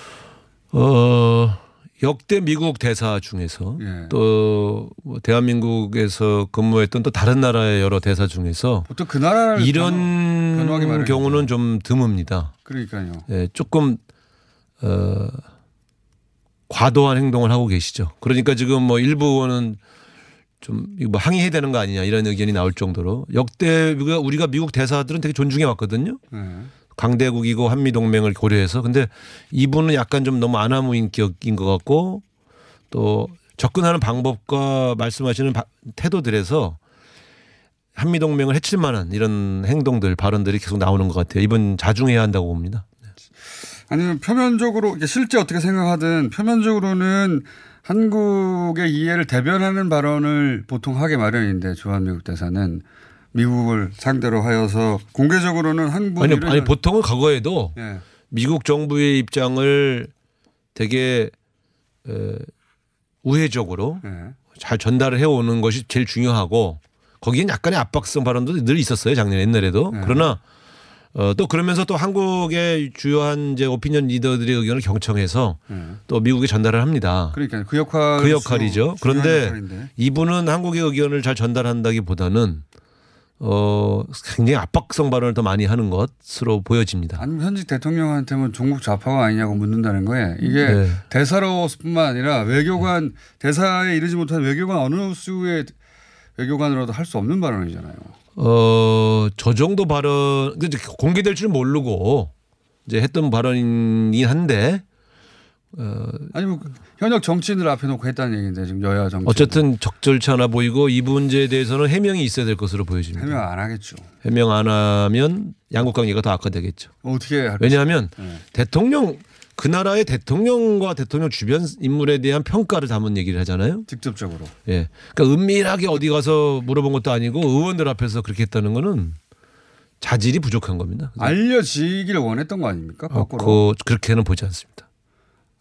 J: 어, 역대 미국 대사 중에서
I: 예.
J: 또뭐 대한민국에서 근무했던 또 다른 나라의 여러 대사 중에서
I: 보통 그 나라를 변호-
J: 이런
I: 마련이죠.
J: 경우는 좀 드뭅니다.
I: 그러니까요.
J: 예, 조금 어 과도한 행동을 하고 계시죠. 그러니까 지금 뭐 일부 의원은 좀 이거 뭐 항의해야 되는 거 아니냐 이런 의견이 나올 정도로 역대 우리가 우리가 미국 대사들은 되게 존중해 왔거든요.
I: 네.
J: 강대국이고 한미 동맹을 고려해서 근데 이분은 약간 좀 너무 아나무 인격인 것 같고 또 접근하는 방법과 말씀하시는 바- 태도들에서 한미 동맹을 해칠 만한 이런 행동들 발언들이 계속 나오는 것 같아요. 이분 자중해야 한다고 봅니다.
I: 아니면 표면적으로 실제 어떻게 생각하든 표면적으로는 한국의 이해를 대변하는 발언을 보통 하게 마련인데 주한미국 대사는 미국을 상대로 하여서 공개적으로는 한국
J: 아니, 아니 보통은 과거에도
I: 예.
J: 미국 정부의 입장을 되게 에, 우회적으로
I: 예.
J: 잘 전달을 해오는 것이 제일 중요하고 거기엔 약간의 압박성 발언도 늘 있었어요 작년 옛날에도
I: 네.
J: 그러나 어, 또 그러면서 또 한국의 주요한 이제 오피니언 리더들의 의견을 경청해서
I: 예.
J: 또 미국에 전달을 합니다.
I: 그러니까 그 역할
J: 그 역할이죠. 그런데
I: 역할인데.
J: 이분은 한국의 의견을 잘 전달한다기보다는 어 굉장히 압박성 발언을 더 많이 하는 것으로 보여집니다.
I: 아니 현직 대통령한테는 종북 좌파가 아니냐고 묻는다는 거예요. 이게
J: 네.
I: 대사로뿐만 아니라 외교관 대사에 이르지 못한 외교관 어느 수의 외교관으로도 할 수 없는 발언이잖아요.
J: 어, 저 정도 발언, 공개될 줄 모르고 이제 했던 발언이긴 한데, 어,
I: 아니 뭐 현역 정치인들 앞에 놓고 했다는 얘기인데 지금 여야 정치
J: 어쨌든 적절치 않아 보이고 이 문제에 대해서는 해명이 있어야 될 것으로 보여집니다.
I: 해명 안 하겠죠.
J: 해명 안 하면 양국 관계가 더 악화되겠죠.
I: 어떻게 할
J: 왜냐하면
I: 네.
J: 대통령, 그 나라의 대통령과 대통령 주변 인물에 대한 평가를 담은 얘기를 하잖아요.
I: 직접적으로.
J: 예. 그러니까 은밀하게 어디 가서 물어본 것도 아니고 의원들 앞에서 그렇게 했다는 거는 자질이 부족한 겁니다.
I: 알려지기를 원했던 거 아닙니까?
J: 어,
I: 거꾸로.
J: 그, 그렇게는 보지 않습니다.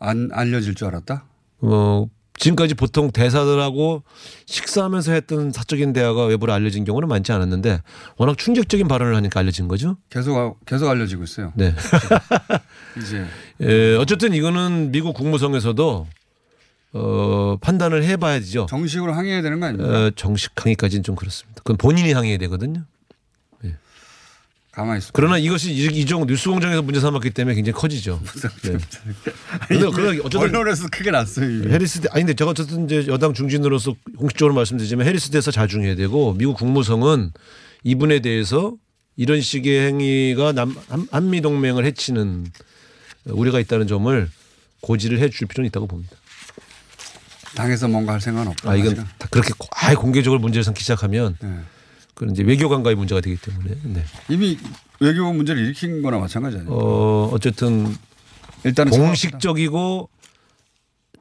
I: 안 알려질 줄 알았다?
J: 어, 지금까지 보통 대사들하고 식사하면서 했던 사적인 대화가 외부로 알려진 경우는 많지 않았는데 워낙 충격적인 발언을 하니까 알려진 거죠.
I: 계속 아- 계속 알려지고 있어요.
J: 네.
I: 이제
J: 예, 어쨌든 이거는 미국 국무성에서도 어, 판단을 해봐야죠.
I: 정식으로 항의해야 되는 거 아닙니까?
J: 어, 정식 항의까지는 좀 그렇습니다. 그건 본인이 항의해야 되거든요.
I: 가만히 있어.
J: 그러나 이것이 이, 이 정도 뉴스공장에서 문제 삼았기 때문에 굉장히 커지죠. 네. 근데 어쨌든
I: 언론에서 크게 났어요.
J: 해리스 대 아니 근데 제가 어쨌든 이제 여당 중진으로서 공식적으로 말씀드리지만 해리스 대사 자중해야 되고 미국 국무성은 이분에 대해서 이런 식의 행위가 남 한- 한미 동맹을 해치는 우려가 있다는 점을 고지를 해줄 필요는 있다고 봅니다.
I: 당에서 뭔가 할 생각은 없다.
J: 아 이건 그렇게 고- 아예 공개적으로 문제를 삼기 시작하면
I: 네.
J: 그건 이제 외교 관과의 문제가 되기 때문에 네.
I: 이미 외교 문제를 일으킨 거나 마찬가지 아니에요.
J: 어 어쨌든
I: 일단은
J: 공식적이고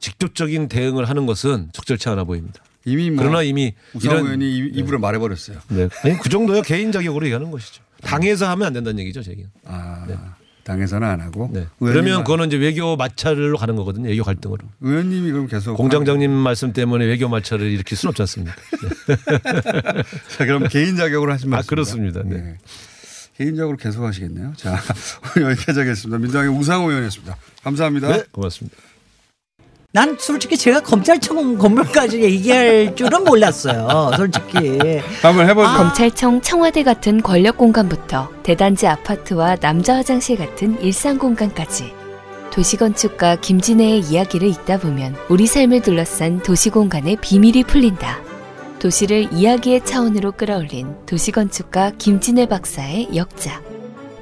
J: 직접적인 대응을 하는 것은 적절치 않아 보입니다.
I: 이미 뭐
J: 그러나 이미 이런
I: 의원이 입- 입으로 말해버렸어요.
J: 네. 아니 그 정도야 개인 자격으로 얘기하는 것이죠. 당에서 하면 안 된다는 얘기죠, 제 얘기는.
I: 아, 당에서는 안 하고.
J: 네. 그러면 그거는 이제 외교 마찰로 가는 거거든요. 외교 갈등으로.
I: 의원님이 그럼 계속
J: 공장장님 말씀 때문에 외교 마찰을 일으킬 수는 없지 않습니까? 네.
I: 자, 그럼 개인 자격으로 하시면
J: 아, 그렇습니다. 네.
I: 개인적으로 계속 하시겠네요. 자, 오늘 여기까지 하겠습니다. 민주당의 우상호 의원이었습니다. 감사합니다.
J: 네, 고맙습니다.
K: 난 솔직히 제가 검찰청 건물까지 얘기할 줄은 몰랐어요. 솔직히.
I: 한번 해보죠.
B: 검찰청 청와대 같은 권력 공간부터 대단지 아파트와 남자 화장실 같은 일상 공간까지 도시건축가 김진애의 이야기를 읽다 보면 우리 삶을 둘러싼 도시공간의 비밀이 풀린다. 도시를 이야기의 차원으로 끌어올린 도시건축가 김진애 박사의 역작.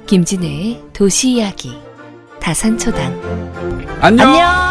B: 김진애의 도시 이야기. 다산초단.
I: 안녕.
L: 월매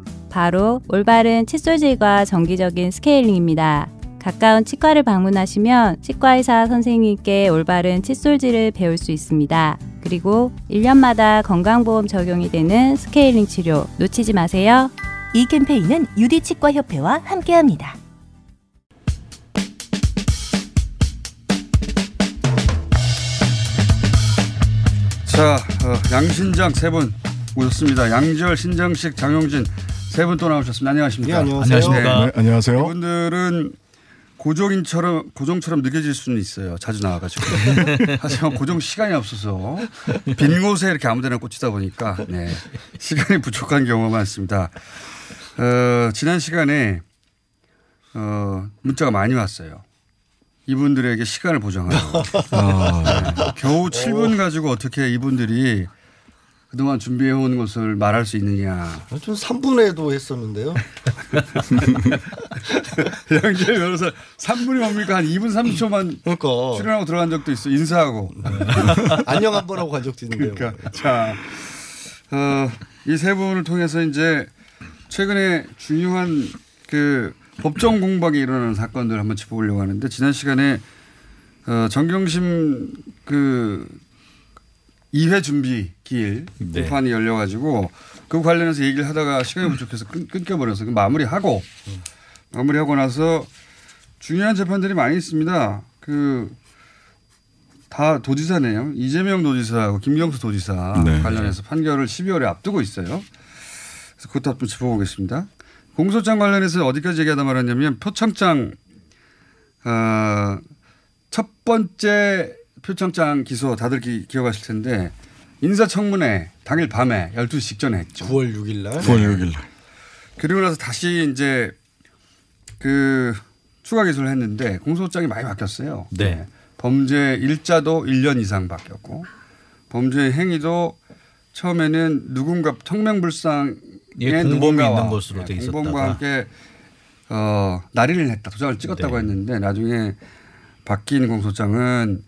M: 바로 올바른 칫솔질과 정기적인 스케일링입니다. 가까운 치과를 방문하시면 치과의사 선생님께 올바른 칫솔질을 배울 수 있습니다. 그리고 1년마다 건강보험 적용이 되는 스케일링 치료 놓치지 마세요.
N: 이 캠페인은 유디치과협회와 함께합니다.
I: 자, 어, 양신장 세 분 오셨습니다. 양지열, 신정식, 장용진 세 분 또 나오셨습니다. 안녕하십니까?
O: 네, 안녕하세요. 안녕하십니까. 네, 안녕하세요.
I: 이분들은 고종인처럼 고종처럼 느껴질 수는 있어요. 자주 나와가지고 하지만 고종 시간이 없어서 빈 곳에 이렇게 아무데나 꽂히다 보니까 네, 시간이 부족한 경우가 많습니다. 어, 지난 시간에 어, 문자가 많이 왔어요. 이분들에게 시간을 보장하라고.
O: 아.
I: 네, 겨우 7분 가지고 어떻게 이분들이 그동안 준비해온 것을 말할 수 있느냐.
O: 좀 3분에도 했었는데요.
I: 양재 변호사 3분이 뭡니까? 한 2분 30초만
O: 그러니까.
I: 출연하고 들어간 적도 있어. 인사하고.
O: 안녕 한 번 하고 간 적도 있는데요.
I: 그러니까. 자, 어, 이 세 분을 통해서 이제 최근에 중요한 그 법정 공방이 일어나는 사건들 한번 짚어보려고 하는데 지난 시간에 어, 정경심 그 2회 준비 기일
P: 네.
I: 공판이 열려가지고 그 관련해서 얘기를 하다가 시간이 부족해서 끊, 끊겨버려서 그 마무리하고 마무리하고 나서 중요한 재판들이 많이 있습니다. 그 다 도지사네요. 이재명 도지사하고 김경수 도지사
P: 네.
I: 관련해서 판결을 12월에 앞두고 있어요. 그래서 그것도 한번 짚어보겠습니다. 공소장 관련해서 어디까지 얘기하다 말았냐면 표창장 어, 첫 번째 표창장 기소 다들 기, 기억하실 텐데 인사청문회 당일 밤에 12시 직전에 했죠.
O: 9월 6일 날.
P: 9월 6일 날.
I: 그리고 나서 다시 이제 그 추가 기소를 했는데 공소장이 많이 바뀌었어요.
P: 네.
I: 범죄 일자도 1년 이상 바뀌었고 범죄 행위도 처음에는 누군가 청명불상의
P: 예, 공범이
I: 누군가와
P: 있는 것으로 돼
I: 공범과
P: 있었다가.
I: 함께 어, 날인을 했다 도장을 찍었다고
P: 네.
I: 했는데 나중에 바뀐 공소장은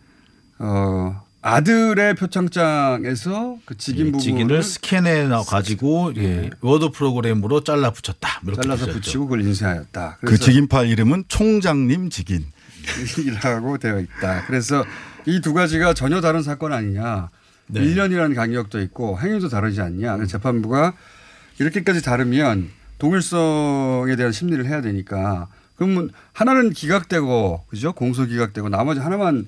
I: 어, 아들의 표창장에서 그 직인 부분을
P: 직인을 스캔해 놔 가지고 예, 워드 프로그램으로 잘라 붙였다.
I: 잘라서
P: 붙였죠.
I: 붙이고 그걸 인쇄하였다.
O: 그 직인 파일 이름은 총장님 직인.
I: 이라고 되어 있다. 그래서 이 두 가지가 전혀 다른 사건 아니냐.
P: 네.
I: 1년이라는 간격도 있고 행위도 다르지 않냐. 재판부가 이렇게까지 다르면 동일성에 대한 심리를 해야 되니까 그러면 하나는 기각되고 그죠? 공소 기각되고 나머지 하나만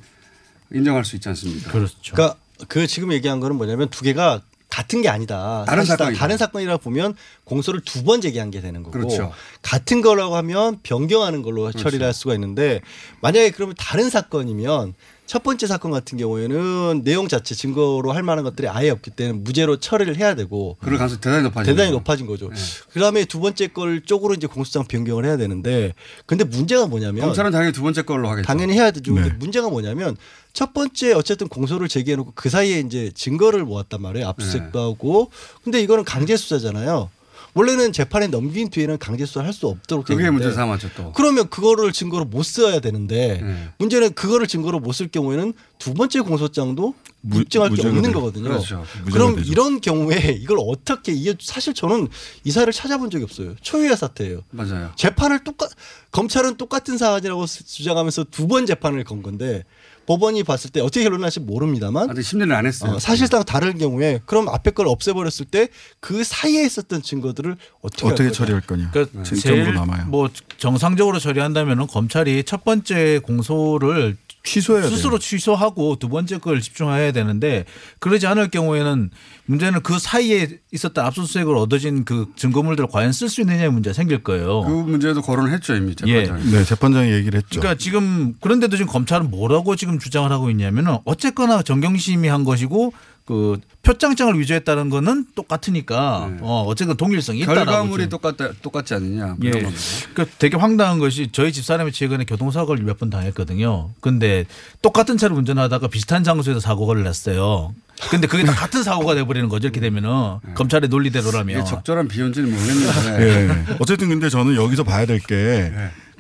I: 인정할 수 있지 않습니까?
P: 그렇죠.
O: 그러니까 그 지금 얘기한 거는 뭐냐면 두 개가 같은 게 아니다.
I: 다른 사건이다.
O: 다른 사건이라 보면 공소를 두 번 제기한 게 되는 거고
I: 그렇죠.
O: 같은 거라고 하면 변경하는 걸로
I: 그렇죠.
O: 처리를 할 수가 있는데 만약에 그러면 다른 사건이면 첫 번째 사건 같은 경우에는 내용 자체 증거로 할 만한 것들이 아예 없기 때문에 무죄로 처리를 해야 되고
I: 그럴 가능성이 대단히 높아지죠.
O: 대단히 높아진 거죠. 그다음에 두 번째 걸 쪽으로 이제 공소장 변경을 해야 되는데 근데 문제가 뭐냐면
I: 검찰은 당연히 두 번째 걸로 하겠죠.
O: 당연히 해야 되죠. 근데
I: 네.
O: 문제가 뭐냐면 첫 번째 어쨌든 공소를 제기해 놓고 그 사이에 이제 증거를 모았단 말이에요. 압수수색도
I: 네.
O: 하고. 근데 이거는 강제 수사잖아요. 원래는 재판에 넘긴 뒤에는 강제 수사를 할 수 없도록 돼
I: 그게 문제 삼았죠 또.
O: 그러면 그거를 증거로 못 써야 되는데
I: 네.
O: 문제는 그거를 증거로 못 쓸 경우에는 두 번째 공소장도 입증할 게 없는. 거거든요.
I: 그렇죠.
O: 그럼
I: 되죠.
O: 이런 경우에 이걸 어떻게 이게 사실 저는 이 사를 찾아본 적이 없어요. 초유의 사태예요.
I: 맞아요.
O: 재판을 똑같 검찰은 똑같은 사안이라고 주장하면서 두 번 재판을 건 건데 법원이 봤을 때 어떻게 결론날지 모릅니다만
I: 아직 심리를 안 했어요.
O: 어, 사실상 다른 경우에 그럼 앞에 걸 없애버렸을 때 그 사이에 있었던 증거들을 어떻게,
P: 어떻게. 처리할 거냐.
O: 그러니까
P: 쟁점으로 남아요.
Q: 뭐 정상적으로 처리한다면은 검찰이 첫 번째 공소를
P: 취소해야
Q: 스스로 취소하고 두 번째 걸 집중해야 되는데 그러지 않을 경우에는 문제는 그 사이에 있었던 압수수색을 얻어진 그 증거물들을 과연 쓸 수 있느냐의 문제가 생길 거예요.
I: 그 문제도 거론했죠 이미 재판장에.
P: 네, 재판장이 얘기를 했죠.
Q: 그러니까 지금 그런데도 지금 검찰은 뭐라고 지금 주장을 하고 있냐면은 어쨌거나 정경심이 한 것이고 그 표창장을 위조했다는 거는 똑같으니까 어 어쨌든 동일성이 있다라고
I: 네. 결과물이. 똑같다 똑같지 않느냐.
Q: 예.
I: 겁니다.
Q: 그 되게 황당한 것이 저희 집 사람이 최근에 교통사고를 몇 번 당했거든요. 근데 똑같은 차를 운전하다가 비슷한 장소에서 사고가 났어요. 근데 그게 다 같은 사고가 돼버리는 거죠. 이렇게 되면은 검찰의 논리대로라면.
I: 적절한 비유인지는 모르겠는데.
P: 예. 어쨌든 근데 저는 여기서 봐야 될게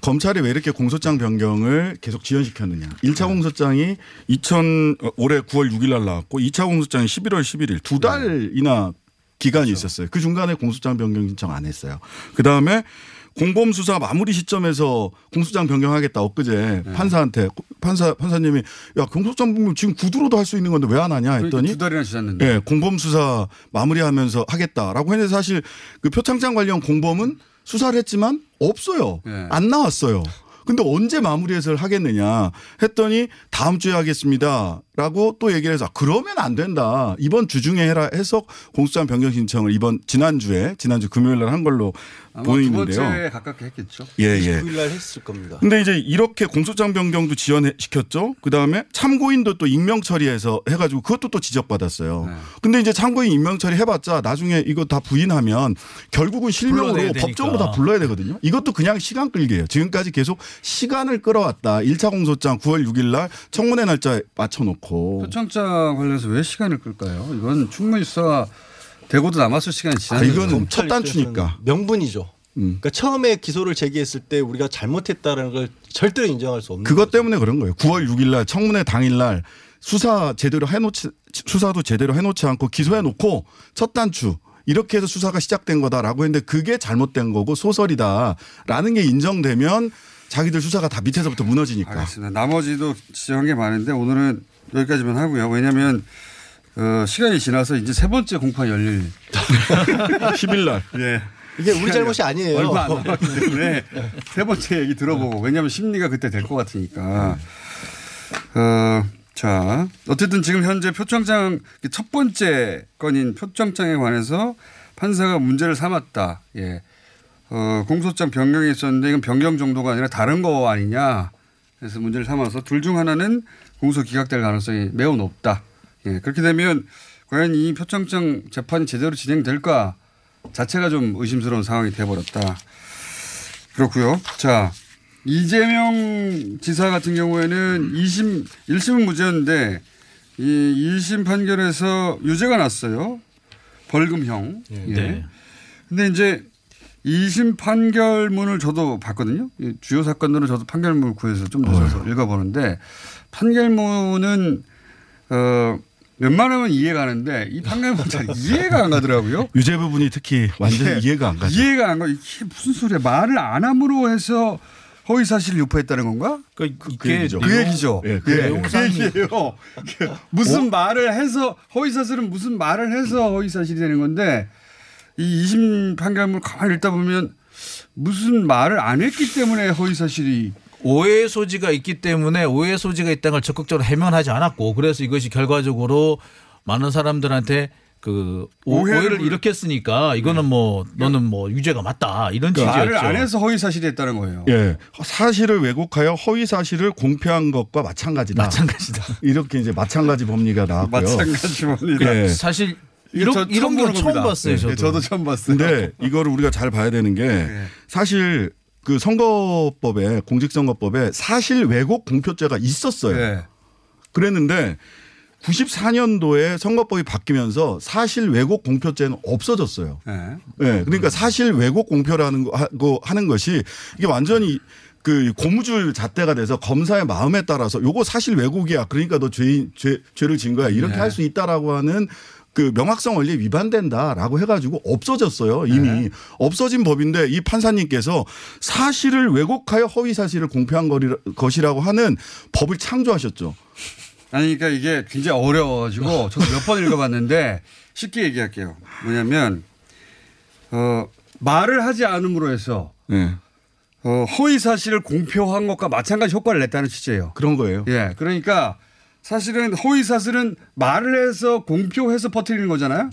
P: 검찰이 왜 이렇게 공소장 변경을 계속 지연시켰느냐. 1차 공소장이 2000 어, 올해 9월 6일 날 나왔고 2차 공소장이 11월 11일 두 달이나 기간이 있었어요. 그 중간에 공소장 변경 신청 안 했어요. 그 다음에 공범 수사 마무리 시점에서 공소장 변경하겠다 엊그제 판사한테 판사 판사님이 야 공소장 변경 지금 구두로도 할 수 있는 건데 왜 안 하냐 했더니
I: 그러니까 두 달이나 지났는데.
P: 예, 공범 수사 마무리하면서 하겠다라고 했는데 사실 그 표창장 관련 공범은 수사를 했지만 없어요.
I: 예.
P: 안 나왔어요. 근데 언제 마무리해서 하겠느냐 했더니 다음 주에 하겠습니다라고 또 얘기를 해서 그러면 안 된다. 이번 주 중에 해라 해서 공소장 변경 신청을 이번 지난주에 지난주 금요일 날 한 걸로
I: 아마 두
P: 보이는데요.
I: 번째에 가깝게 했겠죠.
P: 예, 예.
O: 9일 날 했을 겁니다.
P: 근데 이제 이렇게 공소장 변경도 지연시켰죠. 그 다음에 참고인도 또 익명 처리해서 해 가지고 그것도 또 지적받았어요.
I: 네.
P: 근데 이제 참고인 익명 처리 해 봤자 나중에 이거 다 부인하면 결국은 실명으로. 법정으로 다 불러야 되거든요. 이것도 그냥 시간 끌기예요. 지금까지 계속 시간을 끌어왔다. 1차 공소장 9월 6일 날 청문회 날짜에 맞춰놓고.
I: 표창장 관련해서 왜 시간을 끌까요? 이건 충분히 수사 되고도 남았을 시간이
P: 아,
I: 지났는데.
P: 이거는
O: 검찰
P: 첫 단추니까.
O: 명분이죠.
P: 음.
O: 그러니까 처음에 기소를 제기했을 때 우리가 잘못했다는 걸 절대로 인정할 수 없는
P: 그것 때문에 그런 거예요. 9월 6일 날 청문회 당일 날 수사 제대로 해놓지 수사도 제대로 해놓지 않고 기소해놓고 첫 단추 이렇게 해서 수사가 시작된 거다라고 했는데 그게 잘못된 거고 소설이다라는 게 인정되면 자기들 수사가 다 밑에서부터 무너지니까.
I: 알겠습니다. 나머지도 지적한 게 많은데 오늘은 여기까지만 하고요. 왜냐하면 어, 시간이 지나서 이제 세 번째 공판 열릴
P: 10일 날.
I: 예.
O: 이게 우리 잘못이 아니에요.
I: 얼마 안 남았기 때문에 세 번째 얘기 들어보고 왜냐하면 심리가 그때 될 것 같으니까. 어, 자 어쨌든 지금 현재 표창장 첫 번째 건인 표창장에 관해서 판사가 문제를 삼았다. 예. 어, 공소장 변경이 있었는데 이건 변경 정도가 아니라 다른 거 아니냐. 그래서 문제를 삼아서 둘 중 하나는 공소 기각될 가능성이 매우 높다. 예. 그렇게 되면 과연 이 표창장 재판이 제대로 진행될까 자체가 좀 의심스러운 상황이 돼버렸다. 그렇고요. 자 이재명 지사 같은 경우에는 2심 1심은 무죄였는데 이 2심 판결에서 유죄가 났어요. 벌금형. 예.
Q: 네.
I: 근데 이제 2심 판결문을 저도 봤거든요. 이 주요 사건들은 저도 판결문을 구해서 좀 늦어서 읽어보는데 판결문은 어 웬만하면 이해가 가는데 이 판결문 잘 이해가 안 가더라고요.
P: 유죄 부분이 특히 완전히
I: 예.
P: 이해가 안 가죠.
I: 이해가 안 가. 이게 무슨 소리야? 말을 안 함으로 해서 허위 사실을 유포했다는 건가?
Q: 그,
I: 그 얘기죠. 그 얘기죠.
P: 예,
I: 예, 그그
Q: 내용상-
I: 얘기예요. 무슨 말을 해서 허위 사실은 무슨 말을 해서 허위 사실이 되는 건데 이 2심 판결문 가만히 읽다 보면 무슨 말을 안 했기 때문에 허위 사실이
Q: 오해의 소지가 있기 때문에 오해의 소지가 있다는 걸 적극적으로 해명하지 않았고 그래서 이것이 결과적으로 많은 사람들한테 그 오-
I: 오해를
Q: 오해를
I: 불-
Q: 일으켰으니까 이거는 뭐 너는 뭐 유죄가 맞다 이런
I: 말을
Q: 취지였죠.
I: 안 해서 허위 사실이 했다는 거예요.
P: 예. 사실을 왜곡하여 허위 사실을 공표한 것과 마찬가지다.
Q: 마찬가지다.
P: 이렇게 이제 마찬가지 법리가 나왔고요.
I: 마찬가지 법리다.
P: 예.
Q: 사실
I: 이거 저
Q: 이런 이런
I: 처음.
Q: 봤어요.
I: 예,
Q: 저도.
I: 저도 처음 봤어요.
P: 근데 이거를 우리가 잘 봐야 되는 게 사실 그 선거법에 공직선거법에 사실 왜곡 공표죄가 있었어요.
I: 네.
P: 그랬는데 94년도에 선거법이 바뀌면서 사실 왜곡 공표죄는 없어졌어요.
I: 네.
P: 예. 그러니까 사실 왜곡 공표라는 거 하는 것이 이게 완전히 그 고무줄 잣대가 돼서 검사의 마음에 따라서 요거 사실 왜곡이야. 그러니까 너 죄, 죄, 죄를 진 거야. 이렇게
I: 네.
P: 할수 있다라고 하는 그 명확성 원리에 위반된다라고 해가지고 없어졌어요. 이미
I: 네.
P: 없어진 법인데 이 판사님께서 사실을 왜곡하여 허위 사실을 공표한 것이라고 하는 법을 창조하셨죠.
I: 아니, 그러니까 이게 굉장히 어려워가지고 저도 몇 번 읽어봤는데 쉽게 얘기할게요. 뭐냐면, 어, 말을 하지 않음으로 해서
P: 네.
I: 어, 허위 사실을 공표한 것과 마찬가지 효과를 냈다는 취지예요.
P: 그런 거예요.
I: 예. 그러니까 사실은 허위 사실은 말을 해서 공표해서 퍼뜨리는 거잖아요.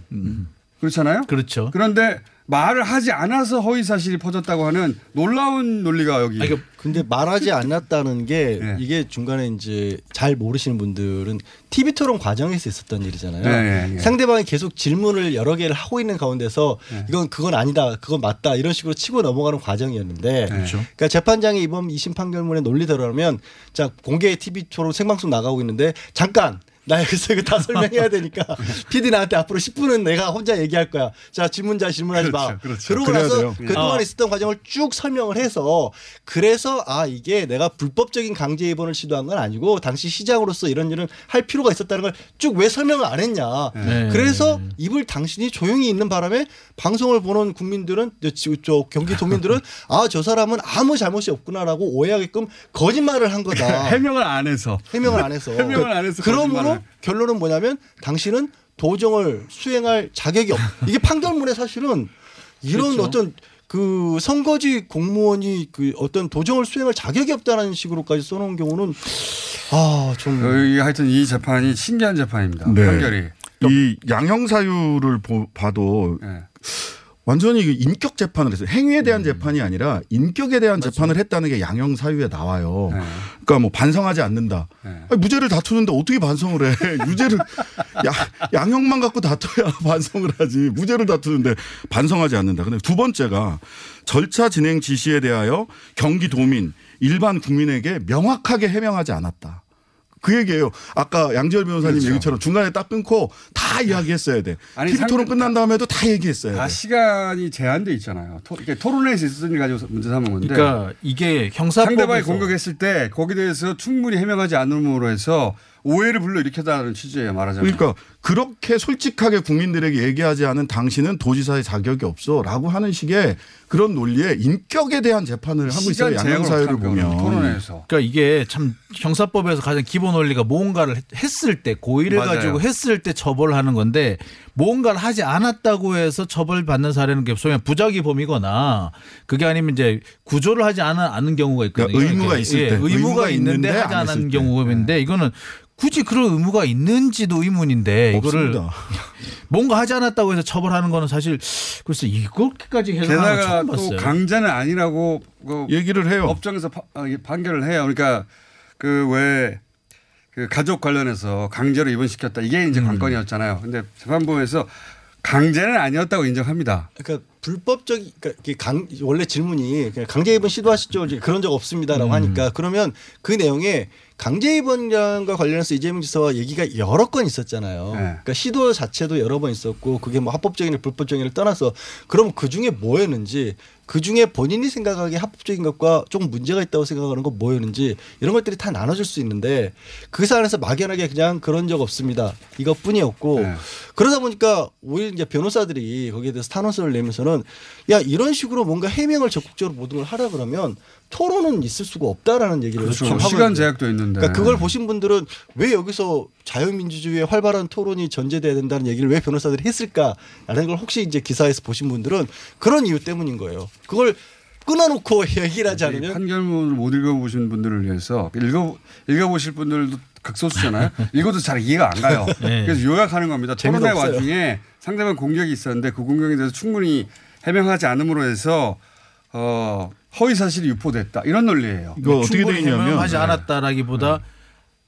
I: 그렇잖아요.
Q: 그렇죠.
I: 그런데 말을 하지 않아서 허위 사실이 퍼졌다고 하는 놀라운 논리가 여기.
O: 근데 말하지 않았다는 게
I: 네.
O: 이게 중간에 이제 잘 모르시는 분들은 TV 토론 과정에서 있었던 일이잖아요.
I: 네, 네, 네.
O: 상대방이 계속 질문을 여러 개를 하고 있는 가운데서 이건 그건 아니다, 그건 맞다 이런 식으로 치고 넘어가는 과정이었는데,
I: 그렇죠.
O: 그러니까 재판장이 이번 2심 판결문의 논리대로라면 자 공개 TV 토론 생방송 나가고 있는데 잠깐. 나 여기서 이거 다 설명해야 되니까 PD 나한테 앞으로 10분은 내가 혼자 얘기할 거야. 자 질문자 질문하지 마.
I: 그렇죠, 그렇죠.
O: 그러고
P: 그래야
O: 나서
P: 돼요.
O: 그동안
Q: 아.
O: 있었던 과정을 쭉 설명을 해서 그래서 아 이게 내가 불법적인 강제 입원을 시도한 건 아니고 당시 시장으로서 이런 일은 할 필요가 있었다는 걸 쭉 왜 설명을 안 했냐.
Q: 네.
O: 그래서 입을 당신이 조용히 있는 바람에 방송을 보는 국민들은 저, 경기 도민들은 아 저 사람은 아무 잘못이 없구나라고 오해하게끔 거짓말을 한 거다.
I: 해명을 안 해서.
O: 해명을 안 해서.
I: 해명을 안 해서
O: 그러므로
I: 거짓말을.
O: 결론은 뭐냐면 당신은 도정을 수행할 자격이 없. 이게 판결문에 사실은 이런
I: 그렇죠.
O: 어떤 그 선거지 공무원이 그 어떤 도정을 수행할 자격이 없다는 식으로까지 써놓은 경우는 아좀
I: 어, 이 하여튼 이 재판이 신기한 재판입니다.
P: 네.
I: 판결이.
P: 이 양형 사유를 보- 봐도
I: 네.
P: 완전히 그 인격 재판을 했어요. 행위에
I: 음.
P: 대한 재판이 아니라 인격에 대한 재판을 했다는 게 양형 사유에 나와요.
I: 네.
P: 그러니까 뭐 반성하지 않는다. 아니, 무죄를 다투는데 어떻게 반성을 해? 유죄를 야, 양형만 갖고 다퉈야 반성을 하지. 무죄를 다투는데 반성하지 않는다. 근데 두 번째가 절차 진행 지시에 대하여 경기도민 일반 국민에게 명확하게 해명하지 않았다. 그 얘기예요. 아까 양지열 변호사님
I: 그렇죠.
P: 얘기처럼 중간에 딱 끊고 다 이야기했어야 돼.
I: 아니,
P: TV 토론 끝난 다음에도 다 얘기했어야
I: 다
P: 돼.
I: 시간이 제한돼 있잖아요. 토, 이렇게 토론회에서 있었던 일 가지고 문제 삼은 건데.
Q: 그러니까 이게 형사법에서
I: 상대방이 공격했을 때 거기에 대해서 충분히 해명하지 않음으로 해서 오해를 불러일으켰다는 취지예요 말하자면.
P: 그러니까 그렇게 솔직하게 국민들에게 얘기하지 않은 당신은 도지사의 자격이 없어라고 하는 식의 그런 논리에 인격에 대한 재판을 하고 있어요.
I: 거예요,
P: 보면.
I: 토론회에서.
Q: 그러니까 이게 참 형사법에서 가장 기본 원리가 무언가를 했- 했을 때 고의를
I: 맞아요.
Q: 가지고 했을 때 처벌하는 건데 무언가를 하지 않았다고 해서 처벌받는 사례는 게 소위 부작위 범이거나 그게 아니면 이제 구조를 하지 않은, 않은 경우가 있거든요.
P: 그러니까 의무가. 있을
Q: 예,
P: 때.
Q: 의무가,
P: 의무가
Q: 있는데,
P: 있는데
Q: 하지 않은
P: 때.
Q: 경우인데 이거는 굳이 그런 의무가 있는지도 의문인데 이거를
P: 없습니다.
Q: 뭔가 하지 않았다고 해서 처벌하는 거는 사실 글쎄 이렇게까지 건
I: 게다가
Q: 처음
I: 또
Q: 봤어요.
I: 강제는 아니라고 그
P: 얘기를 해요.
I: 법정에서 파- 아, 이 판결을 해요. 그러니까 그왜그 가족 관련해서 강제로 입원시켰다 이게 이제 관건이었잖아요. 근데 재판부에서 강제는 아니었다고 인정합니다.
O: 그러니까 불법적 그러니까 강 원래 질문이 강제 입원 시도하셨죠 이제 그런 적 없습니다라고
I: 음.
O: 하니까 그러면 그 내용에 강제 입원과 관련해서 이재명 지사와 얘기가 여러 건 있었잖아요.
I: 네.
O: 그러니까 시도 자체도 여러 번 있었고 그게 뭐 합법적인 불법적인을 떠나서 그럼 그 중에 뭐였는지 그 중에 본인이 생각하기에 합법적인 것과 조금 문제가 있다고 생각하는 건 뭐였는지 이런 것들이 다 나눠질 수 있는데 그 사안에서 막연하게 그냥 그런 적 없습니다. 이것뿐이었고
I: 네.
O: 그러다 보니까 오히려 이제 변호사들이 거기에 대해서 탄원서를 내면서는 야 이런 식으로 뭔가 해명을 적극적으로 모든 걸 하라 그러면 토론은 있을 수가 없다라는 얘기를
I: 그렇죠.
O: 하고
I: 시간. 제약도 있는데.
O: 그러니까 그걸 보신 분들은 왜 여기서 자유민주주의의 활발한 토론이 전제돼야 된다는 얘기를 왜 변호사들이 했을까라는 걸 혹시 이제 기사에서 보신 분들은 그런 이유 때문인 거예요. 그걸 끊어놓고 얘기를 하지
I: 이
O: 않으면
I: 판결문을 못 읽어보신 분들을 위해서 읽어 읽어보실 분들도 극소수잖아요. 읽어도 잘 이해가 안 가요.
O: 네.
I: 그래서 요약하는 겁니다. 토론회. 와중에 상대방 공격이 있었는데 그 공격에 대해서 충분히 해명하지 않음으로 해서 어, 허위 사실이 유포됐다 이런 논리예요.
Q: 충분히 해명하지 않았다라기보다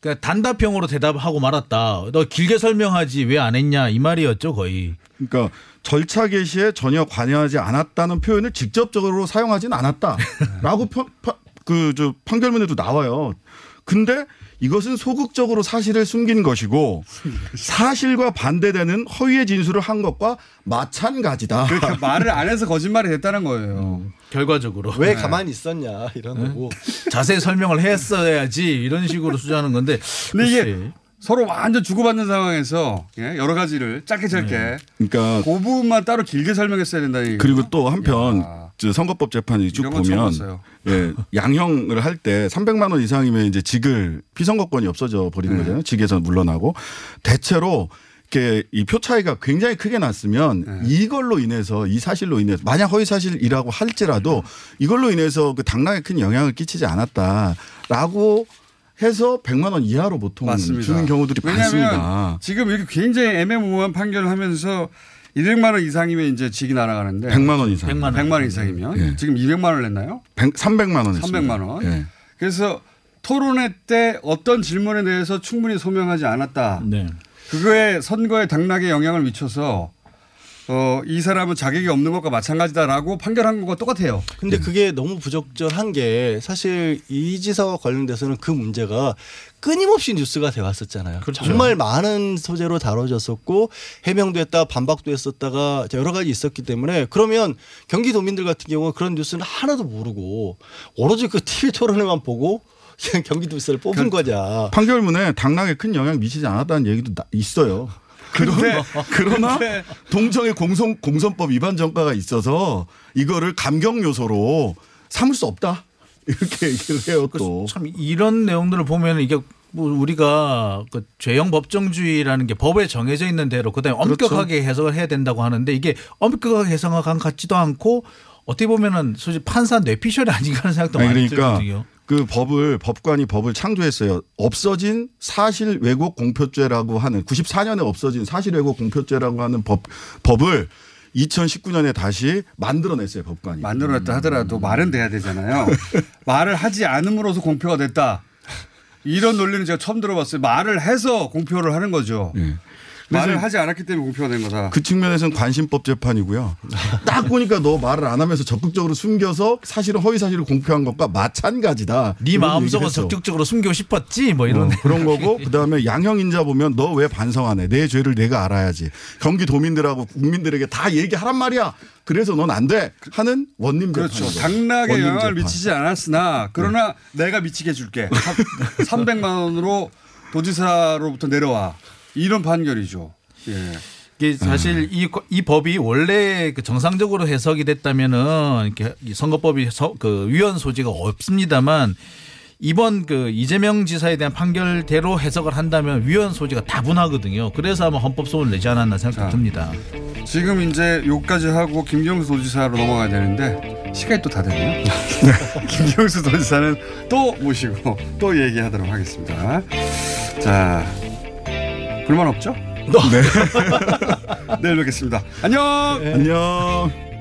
Q: 그러니까 단답형으로 대답하고 말았다. 너 길게 설명하지 왜 안 했냐 이 말이었죠 거의.
P: 그러니까 절차 개시에 전혀 관여하지 않았다는 표현을 직접적으로 사용하지는 않았다라고 그저 판결문에도 나와요. 근데 이것은 소극적으로 사실을 숨긴 것이고 사실과 반대되는 허위의 진술을 한 것과 마찬가지다.
I: 그러니까 말을 안 해서 거짓말이 됐다는 거예요.
Q: 결과적으로
O: 왜
Q: 네.
O: 가만히 있었냐 이런 거고.
Q: 자세히 설명을 했어야지 이런 식으로 수정하는 건데.
I: 근데 이게. 서로 완전 주고받는 상황에서 예, 여러 가지를 짧게 짧게
P: 그러니까
I: 그 부분만 따로 길게 설명했어야 된다는 얘기죠.
P: 그리고 또 한편 저 선거법 재판이 쭉
I: 이런 건 처음
P: 보면. 예, 양형을 할 때 300만 원 이상이면 이제 직을 피선거권이 없어져 버리는
I: 네.
P: 거잖아요. 직에서 물러나고 대체로 이렇게 이 표 차이가 굉장히 크게 났으면
I: 네.
P: 이걸로 인해서 이 사실로 인해서 만약 허위 사실이라고 할지라도 이걸로 인해서 그 당락에 큰 영향을 끼치지 않았다라고 해서 100만 원 이하로 보통
I: 맞습니다.
P: 주는 경우들이 많습니다.
I: 지금 이렇게 굉장히 애매모호한 판결을 하면서 200만 원 이상이면 이제 직이 날아가는데
P: 100만 원 이상.
I: 100만 원, 100만 원 이상이면
P: 예.
I: 지금 200만 원을 냈나요?
P: 100, 300만 원
I: 300만 원.
P: 예.
I: 그래서 토론회 때 어떤 질문에 대해서 충분히 소명하지 않았다.
Q: 네.
I: 그거에 선거에 당락에 영향을 미쳐서 어, 이 사람은 자격이 없는 것과 마찬가지다라고 판결한 것과 똑같아요.
O: 근데 그게 너무 부적절한 게 사실 이 지사와 관련돼서는 그 문제가 끊임없이 뉴스가 돼 왔었잖아요. 정말 많은 소재로 다뤄졌었고 해명도 했다 반박도 했었다가 여러 가지 있었기 때문에 그러면 경기도민들 같은 경우는 그런 뉴스는 하나도 모르고 오로지 그 TV 토론회만 보고 그냥 경기도지사를 뽑은 거냐.
P: 판결문에 당락에 큰 영향 미치지 않았다는 얘기도 나- 있어요. 그러나, 그러나 동정의 공선, 공선법 위반 전과가 있어서 이거를 감경 요소로 삼을 수 없다. 이렇게 얘기를 해요 또.
Q: 참 이런 내용들을 보면 이게 뭐 우리가 그 죄형 법정주의라는 게 법에 정해져 있는 대로 그다음에
P: 그렇죠.
Q: 엄격하게 해석을 해야 된다고 하는데 이게 엄격하게 해석한 것 같지도 않고 어떻게 보면은 솔직히 판사 뇌피셜이 아닌가 하는 생각도
P: 아니,
Q: 많이
P: 그러니까
Q: 들거든요.
P: 그 법을 법관이 법을 창조했어요. 없어진 사실 왜곡 공표죄라고 하는 94년에 없어진 사실 왜곡 공표죄라고 하는 법 법을 2019년에 다시 만들어냈어요 법관이.
I: 만들어냈다 하더라도 말은 돼야 되잖아요. 말을 하지 않음으로써 공표가 됐다. 이런 논리는 제가 처음 들어봤어요. 말을 해서 공표를 하는 거죠. 말을 하지 않았기 때문에 공표가 된 거다.
P: 그 측면에서는 관심법 재판이고요. 딱 보니까 너 말을 안 하면서 적극적으로 숨겨서 사실은 허위 사실을 공표한 것과 마찬가지다.
Q: 네 마음속은. 적극적으로 숨기고 싶었지 뭐 이런
P: 어, 그런 거고 그다음에 양형 인자 보면 너 왜 반성 안 해? 내 죄를 내가 알아야지. 경기 도민들하고 국민들에게 다 얘기하란 말이야. 그래서 넌 안 돼. 하는 원님
I: 그렇죠.
P: 재판이죠.
I: 당락에 영향을
P: 재판. 네.
I: 미치지 않았으나 그러나 내가 미치게 해줄게. 300만 원으로 도지사로부터 내려와 이런 판결이죠. 예.
Q: 이게 사실 이, 거- 이 법이 원래 그 정상적으로 해석이 됐다면은 이렇게 이 선거법이 서- 그 위헌 소지가 없습니다만 이번 그 이재명 지사에 대한 판결대로 해석을 한다면 위헌 소지가 다분하거든요. 그래서 아마 헌법 소원을 내지 않았나 생각이 듭니다.
I: 지금 이제 요까지 하고 김경수 도지사로 넘어가야 되는데 시간이 또 다 됐네요. 김경수 도지사는 또 모시고 또 얘기하도록 하겠습니다. 자, 불만 없죠? 네. 내일 뵙겠습니다. 안녕.
P: 안녕.